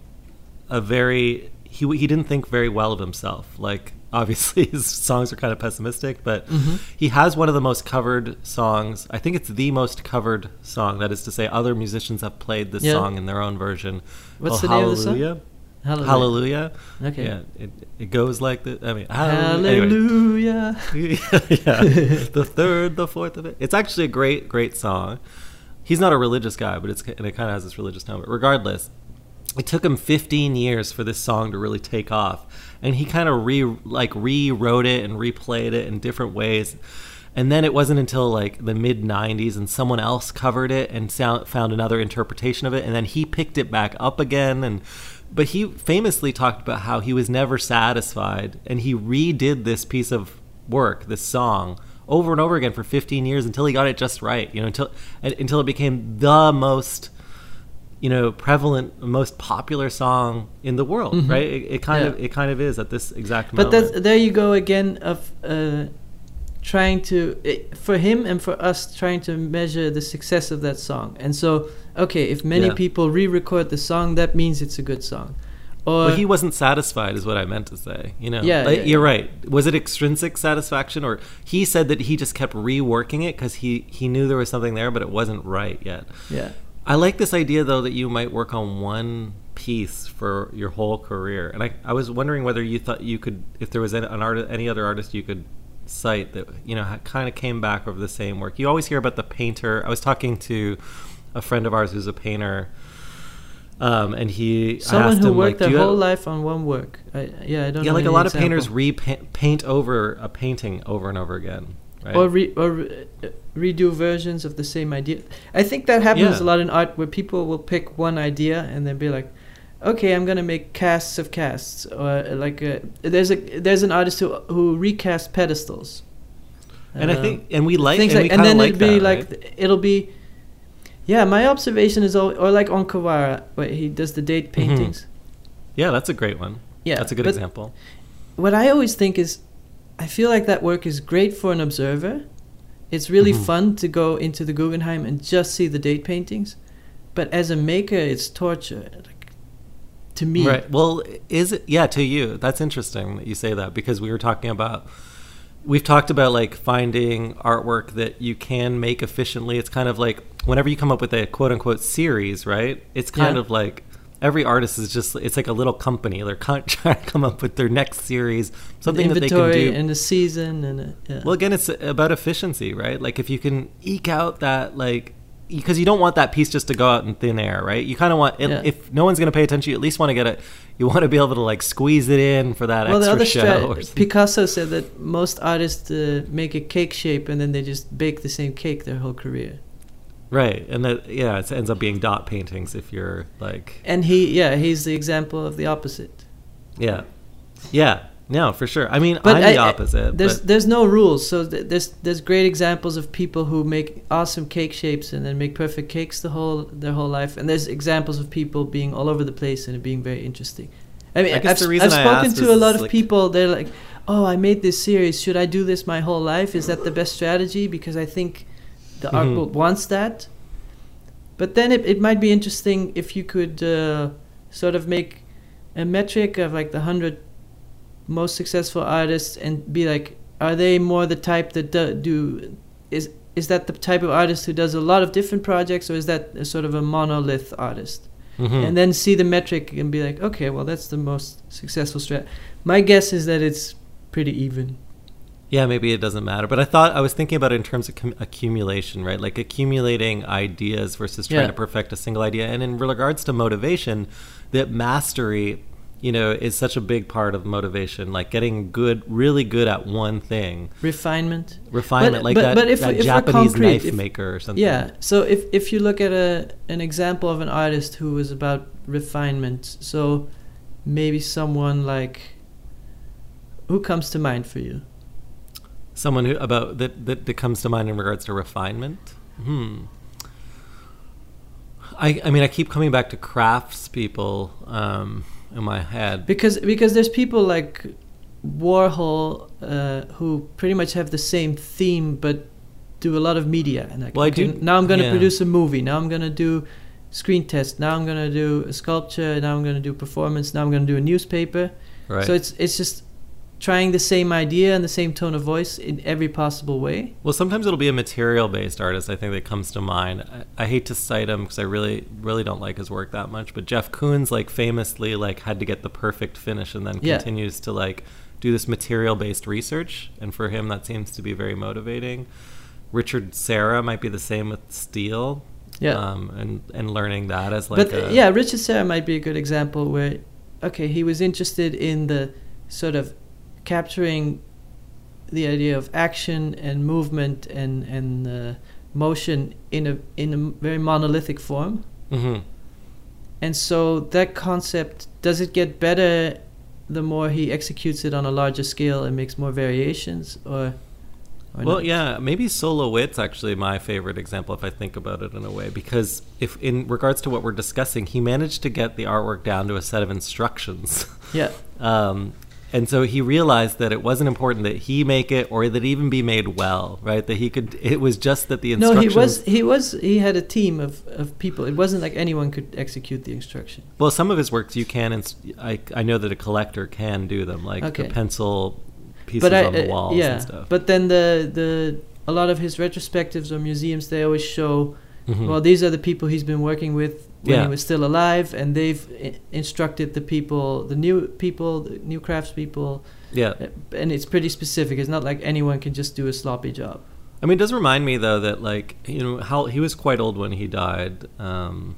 Speaker 2: a very he he didn't think very well of himself. Like (laughs) obviously his songs are kind of pessimistic, but
Speaker 1: Mhm.
Speaker 2: he has one of the most covered songs. I think it's the most covered song. That is to say, other musicians have played this
Speaker 1: Yeah.
Speaker 2: song in their own version.
Speaker 1: What's the name of the song?
Speaker 2: Hallelujah.
Speaker 1: Hallelujah. Okay.
Speaker 2: Yeah, it, it goes like the. I mean, hallelujah. Anyway. (laughs) Yeah, (laughs) the third, the fourth of it. It's actually a great, great song. He's not a religious guy, but it's and it kind of has this religious tone. But regardless, it took him 15 years for this song to really take off, and he kind of re like rewrote it and replayed it in different ways. And then it wasn't until like the mid 90s and someone else covered it and sound, found another interpretation of it and then he picked it back up again and but he famously talked about how he was never satisfied and he redid this piece of work, this song over and over again for 15 years until he got it just right, you know, until until it became the most you know prevalent most popular song in the world,
Speaker 1: Mhm.
Speaker 2: right? It, it kind
Speaker 1: Yeah.
Speaker 2: of it kind of is at this exact moment.
Speaker 1: but there you go again of uh, trying to it, for him and for us trying to measure the success of that song. And so, okay, if many
Speaker 2: Yeah.
Speaker 1: people re-record the song, that means it's a good song. Or
Speaker 2: But he wasn't satisfied, is what I meant to say. You know,
Speaker 1: Yeah,
Speaker 2: Like,
Speaker 1: yeah,
Speaker 2: you're
Speaker 1: yeah.
Speaker 2: right. Was it extrinsic satisfaction, or he said that he just kept reworking it because he he knew there was something there, but it wasn't right yet.
Speaker 1: yeah,
Speaker 2: I like this idea though that you might work on one piece for your whole career, and I I was wondering whether you thought you could, if there was an, an art, any other artist you could cite that you know kind of came back over the same work. You always hear about the painter. I was talking to a friend of ours who's a painter. Um, and he I
Speaker 1: someone who
Speaker 2: him,
Speaker 1: worked
Speaker 2: like,
Speaker 1: their
Speaker 2: you have-
Speaker 1: whole life on one work. I, yeah, I don't.
Speaker 2: yeah,
Speaker 1: know
Speaker 2: like a lot of painters repaint paint over a painting over and over again, right?
Speaker 1: or re, or re, uh, redo versions of the same idea. I think that happens
Speaker 2: Yeah.
Speaker 1: a lot in art, where people will pick one idea and then be like, "Okay, I'm gonna make casts of casts." Or uh, like, a, there's a there's an artist who who recast pedestals.
Speaker 2: and I
Speaker 1: Um,
Speaker 2: think, and we like,
Speaker 1: things
Speaker 2: and
Speaker 1: like, and then
Speaker 2: like
Speaker 1: it'll be
Speaker 2: that,
Speaker 1: like
Speaker 2: right?
Speaker 1: th- it'll be. Yeah, my observation is, all, or like On Kawara, where he does the date
Speaker 2: Mhm.
Speaker 1: paintings.
Speaker 2: yeah, that's a great one.
Speaker 1: Yeah,
Speaker 2: that's a good example.
Speaker 1: what I always think is, I feel like that work is great for an observer. It's really
Speaker 2: Mhm.
Speaker 1: fun to go into the Guggenheim and just see the date paintings, but as a maker, it's torture. Like, to me,
Speaker 2: Right. Well, is it? Yeah, to you. That's interesting that you say that because we were talking about. We've talked about like finding artwork that you can make efficiently. It's kind of like whenever you come up with a quote unquote series, right? It's kind
Speaker 1: Yeah.
Speaker 2: of like every artist is just it's like a little company. They're con- (laughs) trying to come up with their next series, something
Speaker 1: the
Speaker 2: that they can do
Speaker 1: in the season and uh, yeah.
Speaker 2: Well, again, it's about efficiency, right? Like if you can eke out that like because you don't want that piece just to go out in thin air, right? You kind of want
Speaker 1: Yeah.
Speaker 2: if no one's going to pay attention, you at least want to get it. You want to be able to like squeeze it in for that
Speaker 1: well, the
Speaker 2: extra
Speaker 1: other
Speaker 2: show.
Speaker 1: Picasso said that most artists uh, make a cake shape and then they just bake the same cake their whole career.
Speaker 2: right? And that yeah, it ends up being dot paintings if you're like
Speaker 1: And he, yeah, he's the example of the opposite.
Speaker 2: yeah, yeah. No, for sure. I mean,
Speaker 1: But
Speaker 2: I'm
Speaker 1: I-
Speaker 2: the opposite.
Speaker 1: There's
Speaker 2: but,
Speaker 1: there's no rules, so th- there's there's great examples of people who make awesome cake shapes and then make perfect cakes the whole their whole life, and there's examples of people being all over the place and it being very interesting. I mean,
Speaker 2: I guess
Speaker 1: I've,
Speaker 2: the reason
Speaker 1: I've
Speaker 2: I
Speaker 1: spoken to a lot of
Speaker 2: like-
Speaker 1: people. They're like, "Oh, I made this series. Should I do this my whole life? Is that the best strategy? Because I think the art
Speaker 2: Mhm.
Speaker 1: world wants that." But then it, it might be interesting if you could uh, sort of make a metric of like the hundred most successful artists and be like, are they more the type that do, do is is that the type of artist who does a lot of different projects, or is that a sort of a monolith artist?
Speaker 2: Mhm.
Speaker 1: And then see the metric and be like, okay, well that's the most successful strat. My guess is that it's pretty even.
Speaker 2: Yeah, maybe it doesn't matter. But I thought I was thinking about it in terms of cum- accumulation, right? Like accumulating ideas versus trying
Speaker 1: Yeah.
Speaker 2: to perfect a single idea. And in regards to motivation, that mastery, you know, is such a big part of motivation. Like getting good, really good at one thing,
Speaker 1: Refinement.
Speaker 2: refinement,
Speaker 1: But-
Speaker 2: like
Speaker 1: but-
Speaker 2: that,
Speaker 1: but if-
Speaker 2: that
Speaker 1: if
Speaker 2: Japanese
Speaker 1: concrete,
Speaker 2: knife
Speaker 1: if-
Speaker 2: maker or something.
Speaker 1: Yeah. So if if you look at a an example of an artist who was about refinement, so maybe someone like who comes to mind for you?
Speaker 2: Someone who about that, that that comes to mind in regards to refinement. Hmm. I I mean I keep coming back to crafts people um, in my head.
Speaker 1: Because because there's people like Warhol uh, who pretty much have the same theme but do a lot of media and like
Speaker 2: Well, I
Speaker 1: okay,
Speaker 2: do-
Speaker 1: now I'm going to
Speaker 2: yeah.
Speaker 1: produce a movie. Now I'm going to do screen test. Now I'm going to do a sculpture. Now I'm going to do performance. Now I'm going to do a newspaper.
Speaker 2: Right.
Speaker 1: So it's it's just trying the same idea and the same tone of voice in every possible way.
Speaker 2: Well, sometimes it'll be a material-based artist. I think that comes to mind. I, I hate to cite him because I really, really don't like his work that much. But Jeff Koons, like famously, like had to get the perfect finish, and then
Speaker 1: Yeah.
Speaker 2: continues to like do this material-based research. And for him, that seems to be very motivating. Richard Serra might be the same with steel.
Speaker 1: Yeah.
Speaker 2: Um, and and learning that as like
Speaker 1: but
Speaker 2: a,
Speaker 1: yeah, Richard Serra might be a good example where, okay, he was interested in the sort of capturing the idea of action and movement and and uh, motion in a in a very monolithic form.
Speaker 2: hmm
Speaker 1: And so that concept does it get better the more he executes it on a larger scale and makes more variations, or, or
Speaker 2: Well,
Speaker 1: not?
Speaker 2: yeah, maybe Sol LeWitt's actually my favorite example if I think about it in a way because if in regards to what we're discussing, he managed to get the artwork down to a set of instructions.
Speaker 1: yeah, (laughs)
Speaker 2: um, and so he realized that it wasn't important that he make it or that it even be made well, right? That he could it was just that the instructions.
Speaker 1: no, he was he was he had a team of, of people. It wasn't like anyone could execute the instruction.
Speaker 2: Well, some of his works you can ins- I I know that a collector can do them like
Speaker 1: Okay.
Speaker 2: the pencil pieces
Speaker 1: but I,
Speaker 2: on the
Speaker 1: uh,
Speaker 2: walls
Speaker 1: yeah,
Speaker 2: and stuff.
Speaker 1: but then the the a lot of his retrospectives or museums they always show
Speaker 2: Mhm.
Speaker 1: well these are the people he's been working with when
Speaker 2: Yeah.
Speaker 1: he was still alive and they've I- instructed the people the new people the new craftspeople
Speaker 2: yeah.
Speaker 1: uh, and it's pretty specific it's not like anyone can just do a sloppy job
Speaker 2: I mean, it does remind me though that like you know how he was quite old when he died, um,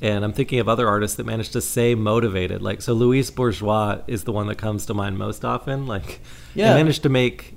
Speaker 2: and I'm thinking of other artists that managed to stay motivated. Like so, Louise Bourgeois is the one that comes to mind most often. Like,
Speaker 1: Yeah.
Speaker 2: managed to make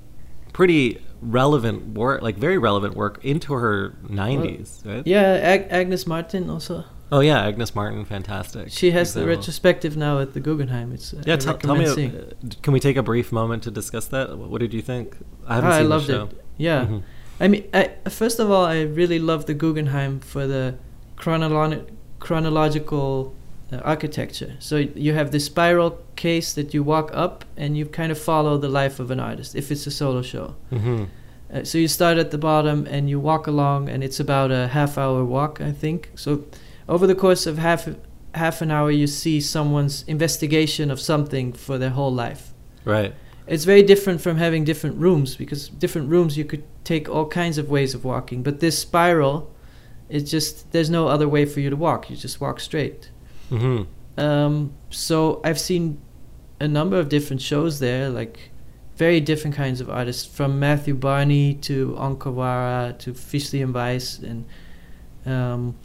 Speaker 2: pretty relevant work, like very relevant work, into her 90s, right?
Speaker 1: yeah Ag- agnes martin also
Speaker 2: Oh yeah, Agnes Martin, fantastic.
Speaker 1: she has the retrospective now at the guggenheim it's uh,
Speaker 2: Yeah,
Speaker 1: I
Speaker 2: tell me.
Speaker 1: seeing.
Speaker 2: uh, Can we take a brief moment to discuss that? What did you think? I haven't
Speaker 1: I
Speaker 2: seen
Speaker 1: loved
Speaker 2: the show.
Speaker 1: it. Yeah,
Speaker 2: Mhm.
Speaker 1: I mean, I, first of all, I really love the Guggenheim for the chronolo- chronological uh, architecture. So you have this spiral case that you walk up, and you kind of follow the life of an artist. If it's a solo show,
Speaker 2: Mhm.
Speaker 1: uh, so you start at the bottom and you walk along, and it's about a half-hour walk, I think. So over the course of half half an hour, you see someone's investigation of something for their whole life
Speaker 2: Right.
Speaker 1: it's very different from having different rooms because different rooms you could take all kinds of ways of walking but this spiral it's just there's no other way for you to walk you just walk straight
Speaker 2: hmm
Speaker 1: um, so i've seen a number of different shows there like very different kinds of artists from matthew barney to on kawara to Fischli and weiss and um,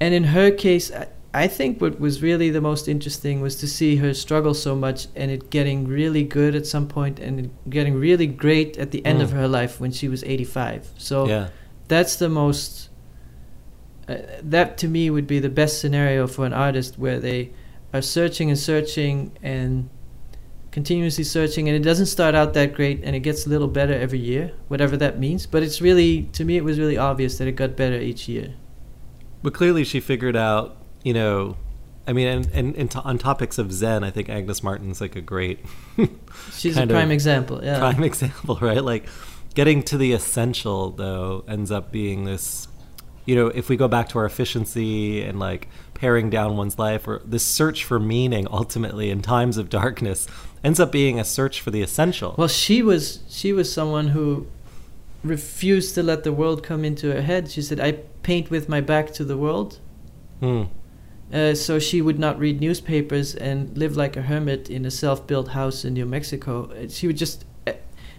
Speaker 1: and in her case I, I think what was really the most interesting was to see her struggle so much and it getting really good at some point and it getting really great at the end
Speaker 2: Mm.
Speaker 1: of her life when she was 85 so
Speaker 2: Yeah.
Speaker 1: that's the most uh, that to me would be the best scenario for an artist where they are searching and searching and continuously searching and it doesn't start out that great and it gets a little better every year whatever that means but it's really to me it was really obvious that it got better each year
Speaker 2: But clearly, she figured out, you know, I mean, and, and, and to, on topics of Zen, I think Agnes Martin's like a great (laughs)
Speaker 1: she's a prime example yeah
Speaker 2: prime (laughs) example, right? Like getting to the essential, though, ends up being this you know, if we go back to our efficiency and like paring down one's life, or this search for meaning ultimately in times of darkness ends up being a search for the essential.
Speaker 1: Well, she was she was someone who refused to let the world come into her head. She said, "I paint with my back to the world."
Speaker 2: Hmm.
Speaker 1: Uh, so she would not read newspapers and live like a hermit in a self-built house in New Mexico. She would just uh,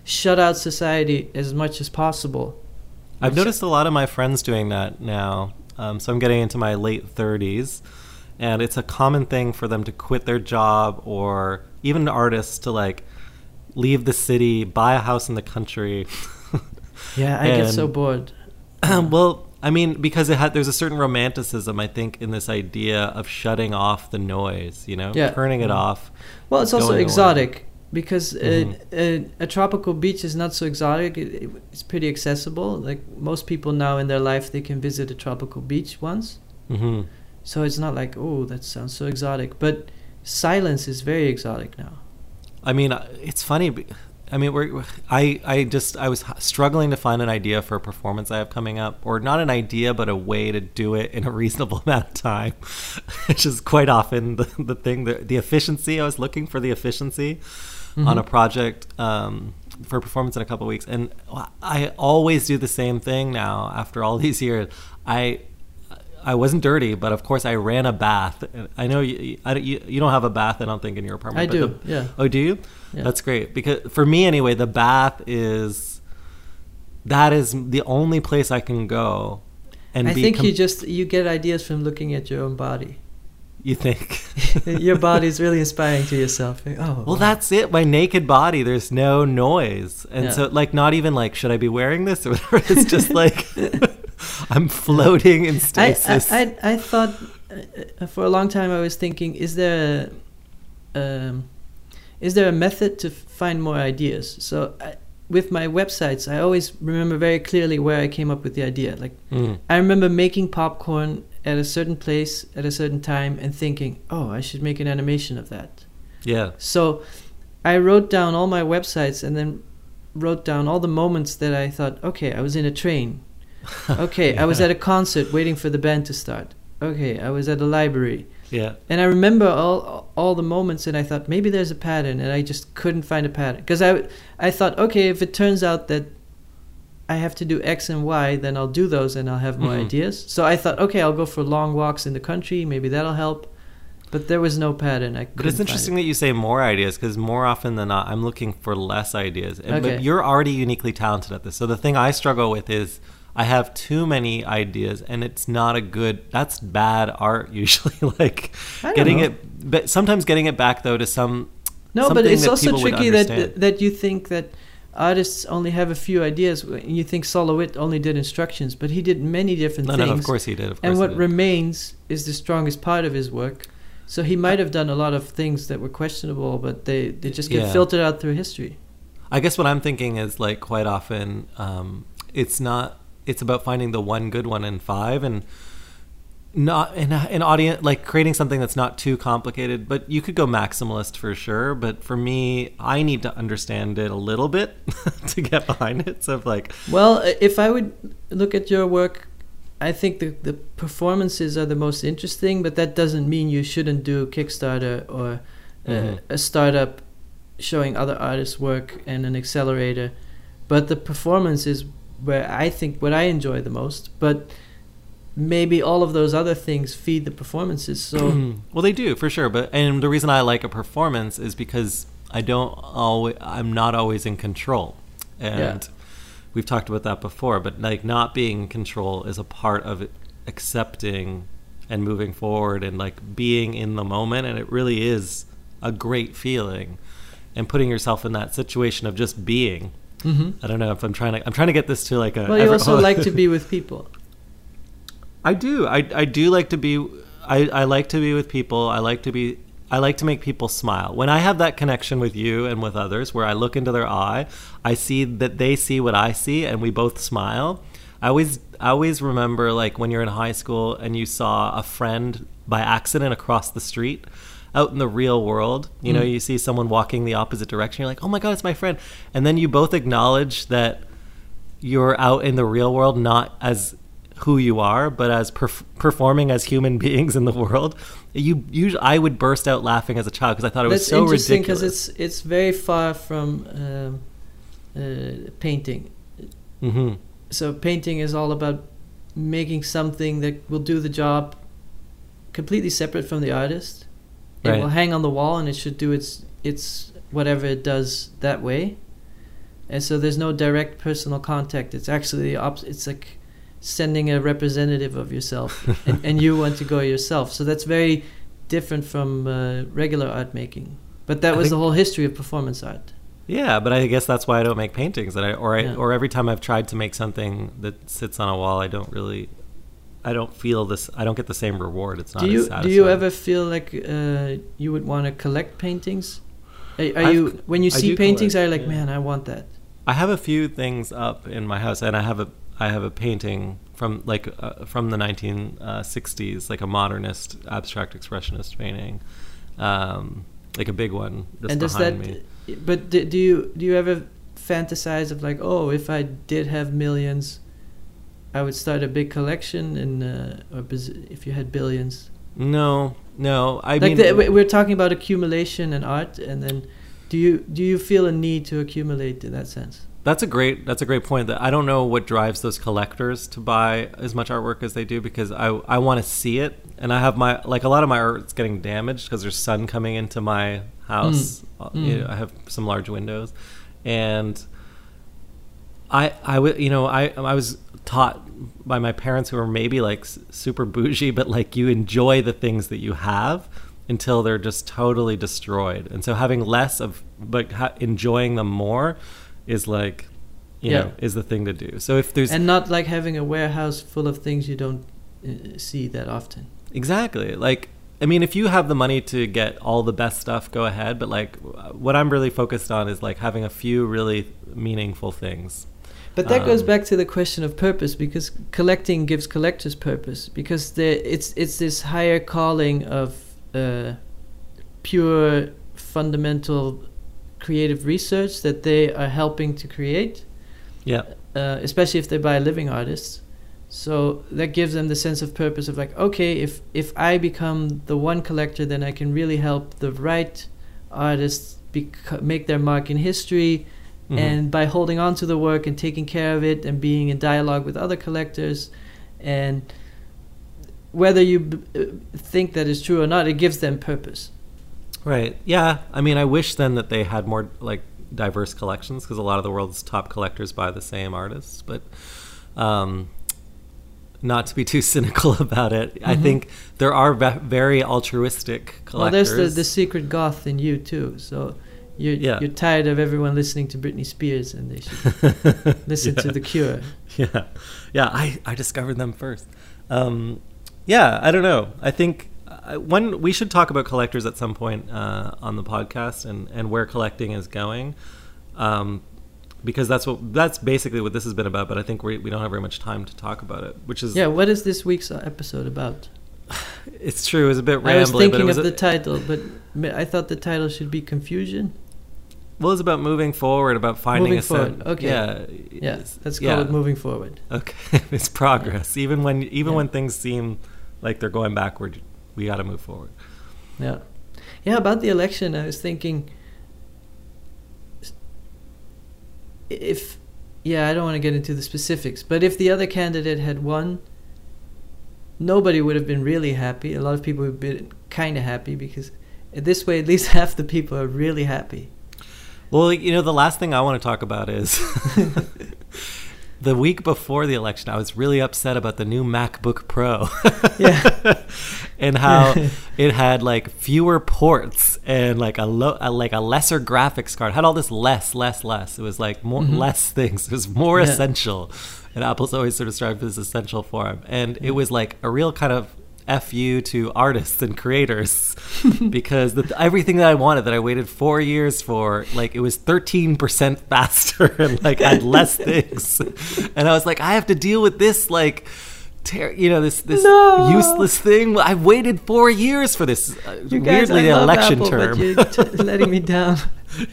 Speaker 1: shut out society as much as possible.
Speaker 2: I've noticed a lot of my friends doing that now. Um, so I'm getting into my late 30s, and it's a common thing for them to quit their job or even artists to like leave the city, buy a house in the country. (laughs)
Speaker 1: Yeah, I get so
Speaker 2: And-
Speaker 1: bored. (clears throat)
Speaker 2: well, I mean, because it had, there's a certain romanticism, I think, in this idea of shutting off the noise, you know,
Speaker 1: Yeah.
Speaker 2: turning it
Speaker 1: Mhm.
Speaker 2: off.
Speaker 1: Well, it's also
Speaker 2: exotic. away.
Speaker 1: Because
Speaker 2: Mhm.
Speaker 1: uh, uh, a tropical beach is not so exotic. It, it- it's pretty accessible. Like most people now in their life, they can visit a tropical beach once.
Speaker 2: hmm
Speaker 1: So it's not like, oh, that sounds so exotic. But silence is very exotic now.
Speaker 2: I mean, uh, it's funny. I mean, we're, I, I just, I was struggling to find an idea for a performance I have coming up, or not an idea, but a way to do it in a (laughs) reasonable amount of time, (laughs) which is quite often the, the thing. The, the efficiency. I was looking for the efficiency on a project um, for a performance in a couple of weeks, and I always do the same thing now. After all (laughs) these years, I. I wasn't dirty, but of course I ran a bath. I know you, I, don't- you, you don't have a bath, I don't think, in your apartment.
Speaker 1: I do,
Speaker 2: the-
Speaker 1: yeah.
Speaker 2: Oh, do you?
Speaker 1: Yeah.
Speaker 2: That's great because for me anyway, the bath is that is the only place I can go. And
Speaker 1: I
Speaker 2: be
Speaker 1: think
Speaker 2: com-
Speaker 1: you just you get ideas from looking at your own body.
Speaker 2: You think. (laughs)
Speaker 1: your body is really inspiring to yourself. Oh,
Speaker 2: Well,
Speaker 1: wow.
Speaker 2: that's it. My naked body. There's no noise, and
Speaker 1: Yeah.
Speaker 2: so like not even like should I be wearing this or whatever. It's just (laughs) like (laughs) I'm floating in
Speaker 1: I,
Speaker 2: stasis.
Speaker 1: I, I, I thought uh, uh, for a long time I was thinking, is there a, um, is there a method to find more ideas? So I, with my websites, I always remember very clearly where I came up with the idea. Like
Speaker 2: Mm.
Speaker 1: I remember making popcorn at a certain place at a certain time and thinking, oh, I should make an animation of that.
Speaker 2: Yeah.
Speaker 1: So I wrote down all my websites and then wrote down all the moments that I thought, okay, I was in a train. (laughs) Okay, I was at a concert waiting for the band to start. Okay, I was at a library.
Speaker 2: Yeah.
Speaker 1: And I remember all all the moments and I thought maybe there's a pattern and I just couldn't find a pattern because I I thought okay, if it turns out that I have to do X and Y, then I'll do those and I'll have more
Speaker 2: Mhm.
Speaker 1: ideas. So I thought okay, I'll go for long walks in the country, maybe that'll help. But there was no pattern. I
Speaker 2: But it's interesting
Speaker 1: find
Speaker 2: that you say more ideas because more often than not, I'm looking for less ideas. And,
Speaker 1: Okay.
Speaker 2: But you're already uniquely talented at this. So the thing I struggle with is I have too many ideas, and it's not a good. That's bad art (laughs) usually. like getting
Speaker 1: know.
Speaker 2: it, but sometimes getting it back though to some.
Speaker 1: No, but it's also tricky that that you think that artists only have a few ideas. You think Sol LeWitt only did instructions, but he did many different
Speaker 2: No,
Speaker 1: things.
Speaker 2: no, of course he did. Of course
Speaker 1: and what remains is the strongest part of his work. So he might have done a lot of things that were questionable, but they, they just get
Speaker 2: Yeah.
Speaker 1: filtered out through history.
Speaker 2: I guess what I'm thinking is like quite often, um, it's not. It's about finding the one good one in five, and not in an audience like creating something that's not too complicated. But you could go maximalist for sure. But for me, I need to understand it a little bit (laughs) to get behind it. So like,
Speaker 1: Well, if I would look at your work, I think the, the performances are the most interesting, but that doesn't mean you shouldn't do Kickstarter or uh,
Speaker 2: Mhm.
Speaker 1: a startup showing other artists' work and an accelerator. But the performance is where I think what I enjoy the most. But maybe all of those other things feed the performances. So (clears throat)
Speaker 2: well, they do for sure. But and the reason I like a performance is because I don't always. I'm not always in control, and
Speaker 1: Yeah.
Speaker 2: we've talked about that before. But like not being in control is a part of accepting and moving forward and like being in the moment. And it really is a great feeling, and putting yourself in that situation of just being.
Speaker 1: Mhm.
Speaker 2: I don't know if I'm trying to. I'm trying to get this to like a.
Speaker 1: well, you
Speaker 2: every-
Speaker 1: also (laughs) like to be with people.
Speaker 2: I do. I, I do like to be. I, I like to be with people. I like to be. I like to make people smile. When I have that connection with you and with others, where I look into their eye, I see that they see what I see, and we both smile. I always, I always remember like when you're in high school and you saw a friend by accident across the street. Out in the real world, you know,
Speaker 1: Mm.
Speaker 2: you see someone walking the opposite direction. You're like, "Oh my god, it's my friend!" And then you both acknowledge that you're out in the real world not as who you are, but as perf- performing as human (laughs) beings in the world, you usually I would burst out laughing as a child because I thought it was
Speaker 1: That's
Speaker 2: so
Speaker 1: interesting
Speaker 2: ridiculous.
Speaker 1: because it's it's very far from um, uh, painting.
Speaker 2: hmm
Speaker 1: So painting is all about making something that will do the job completely separate from the artist. It
Speaker 2: Right.
Speaker 1: will hang on the wall and it should do its its whatever it does that way. And so there's no direct personal contact. It's actually the op- it's like sending a representative of yourself and, (laughs) and you want to go yourself. So that's very different from uh, regular art making. But that
Speaker 2: I
Speaker 1: was the whole history of performance art.
Speaker 2: Yeah, but I guess that's why I don't make paintings. That I or I,
Speaker 1: Yeah.
Speaker 2: or every time I've tried to make something that sits on a wall, I don't really, I don't feel this. I don't get the same reward. It's not.
Speaker 1: do
Speaker 2: as
Speaker 1: you do you ever feel like uh, you would want to collect paintings? Are, are you when you
Speaker 2: I
Speaker 1: see paintings?
Speaker 2: collect,
Speaker 1: are you like,
Speaker 2: yeah.
Speaker 1: man, I want that.
Speaker 2: I have a few things up in my house, and I have a I have a painting from like uh, from the 1960s, like a modernist abstract expressionist painting, um, like a big one
Speaker 1: and does that?
Speaker 2: me.
Speaker 1: But do, do you do you ever fantasize of like, oh, if I did have millions, I would start a big collection, and uh, or if you had billions,
Speaker 2: No, no. I
Speaker 1: like
Speaker 2: mean,
Speaker 1: the, we- we're talking about accumulation and art, and then do you do you feel a need to accumulate in that sense?
Speaker 2: That's a great that's a great point. That I don't know what drives those collectors to buy as much artwork as they do because I I want to see it and I have my like a lot of my art's getting damaged because there's sun coming into my house. Uh,
Speaker 1: Mm.
Speaker 2: you know, I have some large windows, and I I would you know I I was taught by my parents who are maybe like super bougie, but like you enjoy the things that you have until they're just totally destroyed. And so having less of but ha- enjoying them more is like you
Speaker 1: Yeah.
Speaker 2: know is the thing to do. So if there's
Speaker 1: and not like having a warehouse full of things you don't uh, see that often.
Speaker 2: Exactly. Like, I mean, if you have the money to get all the best stuff, go ahead. But like, what I'm really focused on is like having a few really meaningful things.
Speaker 1: But that goes
Speaker 2: Um,
Speaker 1: back to the question of purpose because collecting gives collectors purpose because there it's it's this higher calling of uh, pure fundamental creative research that they are helping to create,
Speaker 2: Yeah.
Speaker 1: uh, especially if they buy living artists. So that gives them the sense of purpose of like, okay, if if I become the one collector, then I can really help the right artists bec- make their mark in history
Speaker 2: Mhm.
Speaker 1: and by holding on to the work and taking care of it and being in dialogue with other collectors and whether you b- uh, think that is true or not it gives them purpose
Speaker 2: Right. Yeah. I mean, I wish then that they had more like diverse collections because a lot of the world's top collectors buy the same artists. But um, not to be too (laughs) cynical about it, I
Speaker 1: Mhm.
Speaker 2: think there are ve- very altruistic collectors.
Speaker 1: well there's the, the secret goth in you too so you're,
Speaker 2: Yeah.
Speaker 1: you're tired of everyone listening to Britney Spears and they should (laughs) listen to The Cure (laughs)
Speaker 2: yeah yeah i i discovered them first um yeah i don't know i think one we should talk about collectors at some point uh, on the podcast and and where collecting is going. Um because that's what that's basically what this has been about but i think we, we don't have very much time to talk about it which is
Speaker 1: yeah what is this week's uh, episode about? (laughs)
Speaker 2: It's true it was a bit rambly
Speaker 1: I was thinking
Speaker 2: was
Speaker 1: of
Speaker 2: a-
Speaker 1: the title but i thought the title should be confusion?
Speaker 2: Well it's about moving forward about finding
Speaker 1: Moving
Speaker 2: a
Speaker 1: forward, okay.
Speaker 2: yeah.
Speaker 1: Yeah
Speaker 2: it's-
Speaker 1: let's call
Speaker 2: yeah.
Speaker 1: it moving forward.
Speaker 2: Okay (laughs) it's progress. Even when even
Speaker 1: Yeah.
Speaker 2: when things seem like they're going backward we got to move forward
Speaker 1: Yeah. Yeah, about the election, I was thinking if yeah, I don't want to get into the specifics, but if the other candidate had won, nobody would have been really happy. A lot of people would have been kind of happy because this way at least (laughs) half the people are really happy.
Speaker 2: Well, you know, the last thing I want to talk about is (laughs) (laughs) the week before the election, I was really upset about the new MacBook Pro. (laughs)
Speaker 1: Yeah. (laughs)
Speaker 2: and how (laughs) it had like fewer ports and like a, lo- a like a lesser graphics card. It had all this less, less, less. It was like more
Speaker 1: Mhm.
Speaker 2: less things. It was more
Speaker 1: Yeah.
Speaker 2: essential. And Apple's always sort of strived for this essential form. And it was like a real kind of fu to artists and creators (laughs) because the, everything that I wanted that I waited four years for, like it was 13% (laughs) faster and like had less (laughs) things. And I was like, I have to deal with this like ter- you know this this
Speaker 1: No.
Speaker 2: useless thing. I waited four years for this. Uh,
Speaker 1: You guys,
Speaker 2: weirdly,
Speaker 1: I love
Speaker 2: election
Speaker 1: Apple,
Speaker 2: term.
Speaker 1: but you're t- letting me down.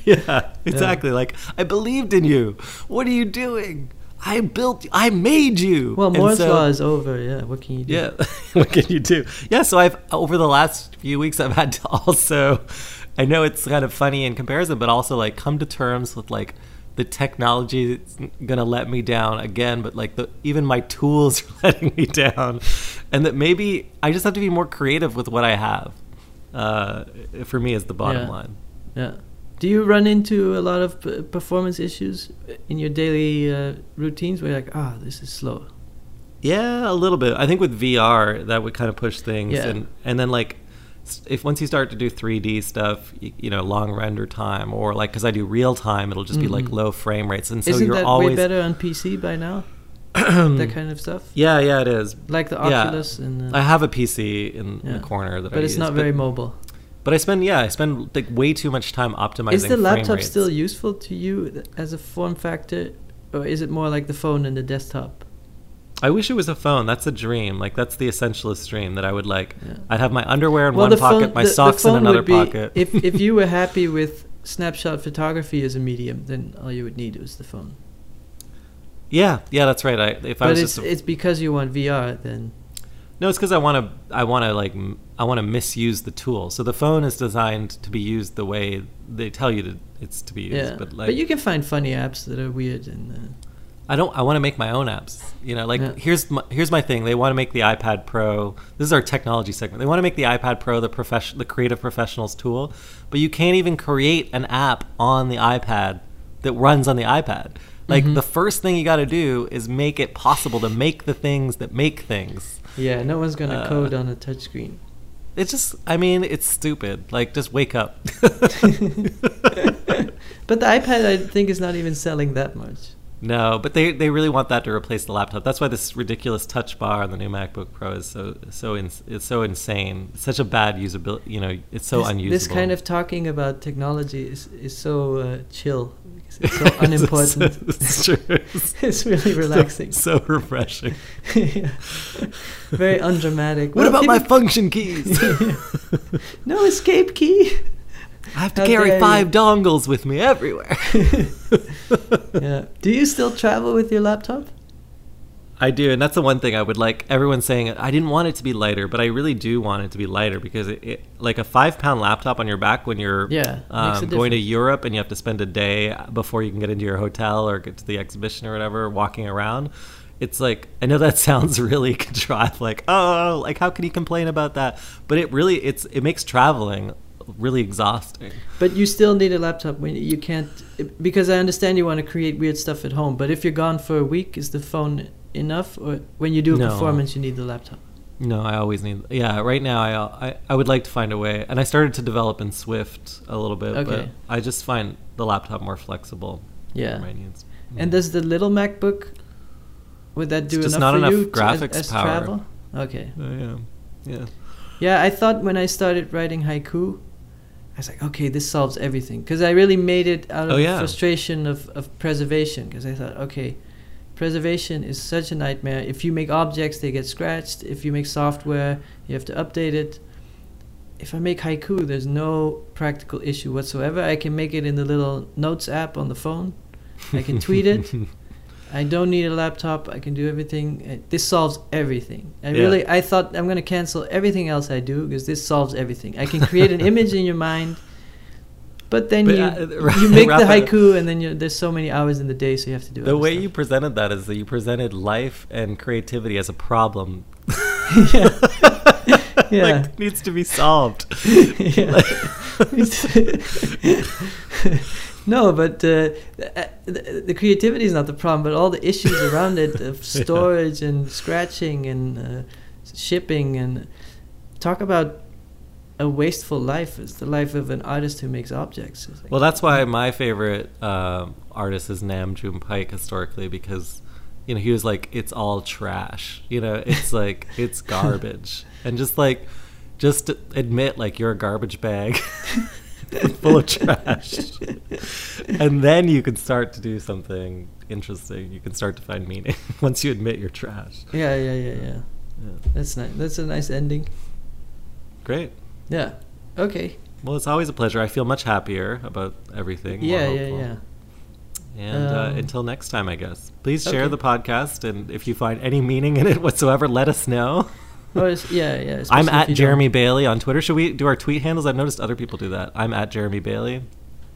Speaker 2: yeah, exactly. Like I believed in you. What are you doing? I built, I made you.
Speaker 1: Well, Moore's
Speaker 2: so-
Speaker 1: law is over. Yeah, what can you do?
Speaker 2: Yeah, (laughs) what can you do? Yeah, so I've over the last few weeks I've had to (laughs) also I know it's kind of funny in comparison, but also like come to terms with like the technology is gonna let me down again, but like the even my tools (laughs) are letting me down, and that maybe I just have to be more creative with what I have. Uh, for me, is the bottom
Speaker 1: Yeah.
Speaker 2: line.
Speaker 1: Yeah. Do you run into a lot of p- performance issues in your daily uh, routines where you're like, ah, this is slow?
Speaker 2: Yeah, a little bit. I think with VR that would kind of push things,
Speaker 1: Yeah.
Speaker 2: and and then like if once you start to do 3D stuff, you, you know, long render time, or like because I do real time, it'll just be like
Speaker 1: Mhm.
Speaker 2: low frame rates, and so
Speaker 1: Isn't
Speaker 2: you're
Speaker 1: that
Speaker 2: always
Speaker 1: way better on PC by now? (clears throat) that kind of stuff?
Speaker 2: yeah, yeah, it is.
Speaker 1: Like the
Speaker 2: Yeah.
Speaker 1: Oculus and. Uh,
Speaker 2: I have a PC in
Speaker 1: Yeah.
Speaker 2: the corner that I
Speaker 1: but it's
Speaker 2: use,
Speaker 1: not very mobile.
Speaker 2: But I spend yeah, I spend like way too much time optimizing.
Speaker 1: Is the laptop still useful to you as a form factor, or is it more like the phone and the desktop?
Speaker 2: I wish it was a phone. That's a dream. Like that's the essentialist dream that I would like.
Speaker 1: Yeah.
Speaker 2: I'd have my underwear in
Speaker 1: Well,
Speaker 2: one pocket,
Speaker 1: phone-
Speaker 2: my
Speaker 1: the- the
Speaker 2: socks in another
Speaker 1: be-
Speaker 2: pocket.
Speaker 1: if (laughs) if you were happy with snapshot photography as a medium, then all you would need was the phone.
Speaker 2: yeah, yeah, that's right. I if I
Speaker 1: But
Speaker 2: was
Speaker 1: it's
Speaker 2: just a-
Speaker 1: it's because you want VR, then
Speaker 2: No, it's because I want to. I want to like. I want to misuse the tool. So the phone is designed to be used the way they tell you to. It's to be used.
Speaker 1: yeah.
Speaker 2: But
Speaker 1: But, you can find funny apps that are weird and. Uh,
Speaker 2: I don't. I want to make my own apps. You know, like
Speaker 1: Yeah.
Speaker 2: here's my, here's my thing. They want to make the iPad Pro. This is our technology segment. They want to make the iPad Pro the profession, the creative professionals tool, but you can't even create an app on the iPad that runs on the iPad. Like
Speaker 1: Mhm.
Speaker 2: the first thing you got to do is make it possible to make the things that make things.
Speaker 1: Yeah, no one's gonna
Speaker 2: Uh,
Speaker 1: code on a touchscreen.
Speaker 2: It's just, I mean, it's stupid. Like, just wake up. (laughs) (laughs)
Speaker 1: But the iPad, I think, is not even selling that much.
Speaker 2: no, but they, they really want that to replace the laptop. That's why this ridiculous touch bar on the new MacBook Pro is so so ins it's so insane. It's such a bad usability. You know, it's so
Speaker 1: this,
Speaker 2: unusable.
Speaker 1: This kind of talking about technology is is so uh, chill. It's so unimportant. (laughs)
Speaker 2: it's true. (laughs)
Speaker 1: it's really relaxing.
Speaker 2: So, (laughs) so refreshing.
Speaker 1: Yeah. Very undramatic.
Speaker 2: What
Speaker 1: Well,
Speaker 2: about my function keys?
Speaker 1: no escape key.
Speaker 2: I have to
Speaker 1: How
Speaker 2: carry five
Speaker 1: you.
Speaker 2: dongles with me everywhere.
Speaker 1: yeah. Do you still travel with your laptop?
Speaker 2: I do, and that's the one thing I would like everyone saying. I didn't want it to be lighter, but I really do want it to be lighter because it, it like a five pound laptop on your back when you're
Speaker 1: Yeah,
Speaker 2: um, going to. Europe and you have to spend a day before you can get into your hotel or get to the exhibition or whatever, walking around. It's like I know that (laughs) sounds really (laughs) contrived, like oh, like how can you complain about that? But it really it's it makes traveling really exhausting.
Speaker 1: But you still need a laptop when you can't because I understand you want to create weird stuff at home. But if you're gone for a week, is the phone enough? Or when you do a
Speaker 2: No.
Speaker 1: performance, you need the laptop.
Speaker 2: No, I always need. Yeah, right now I, I I would like to find a way, and I started to develop in Swift a little bit, but I just find the laptop more flexible
Speaker 1: Yeah.
Speaker 2: for my needs.
Speaker 1: And does the little MacBook would that do
Speaker 2: It's
Speaker 1: enough
Speaker 2: not
Speaker 1: for
Speaker 2: enough
Speaker 1: you to- as-
Speaker 2: graphics
Speaker 1: as
Speaker 2: power.
Speaker 1: travel? Okay.
Speaker 2: Uh, yeah, yeah.
Speaker 1: Yeah, I thought when I started writing haiku, I was like, okay, this solves everything. Because I really made it out of
Speaker 2: Oh, yeah.
Speaker 1: frustration of, of preservation. Because I thought, okay, preservation is such a nightmare. If you make objects, they get scratched. If you make software, you have to update it. If I make haiku, there's no practical issue whatsoever. I can make it in the little notes app on the phone. I can tweet it. (laughs) I don't need a laptop. I can do everything. Uh, This solves everything. I
Speaker 2: Yeah.
Speaker 1: really, I thought I'm going to cancel everything else I do because this solves everything. I can create an (laughs) image in your mind, but then
Speaker 2: But,
Speaker 1: you
Speaker 2: uh, (laughs)
Speaker 1: you make the haiku, and then you, there's so many hours in the day, so you have to do
Speaker 2: it.
Speaker 1: the
Speaker 2: way
Speaker 1: stuff.
Speaker 2: you presented that is that you presented life and creativity as a problem. (laughs)
Speaker 1: Yeah. (laughs) Yeah.
Speaker 2: like needs to be solved.
Speaker 1: yeah. no, but uh, the, the creativity is not the problem, but all the issues around it of storage and scratching and uh, shipping and talk about a wasteful life is the life of an artist who makes objects.
Speaker 2: Well, that's why my favorite um artist is Nam June Paik historically because you know he was like it's all trash. You know, (laughs) it's like it's garbage, (laughs) and just like just admit like you're a garbage bag (laughs) full of trash, and then you can start to do something interesting. You can start to find meaning once you admit you're trash.
Speaker 1: yeah, yeah, yeah, yeah.
Speaker 2: Yeah.
Speaker 1: That's nice. That's a nice ending.
Speaker 2: Great.
Speaker 1: Yeah. Okay.
Speaker 2: Well, it's always a pleasure. I feel much happier about everything.
Speaker 1: Yeah, yeah, yeah.
Speaker 2: And
Speaker 1: Um, Um,
Speaker 2: until next time, I guess. Please share
Speaker 1: okay.
Speaker 2: the podcast, and if you find any meaning in it whatsoever, let us know.
Speaker 1: Oh, yeah, yeah.
Speaker 2: I'm at Jeremy Bailey on Twitter. Should we do our tweet handles? I've noticed other people do that. I'm at Jeremy Bailey.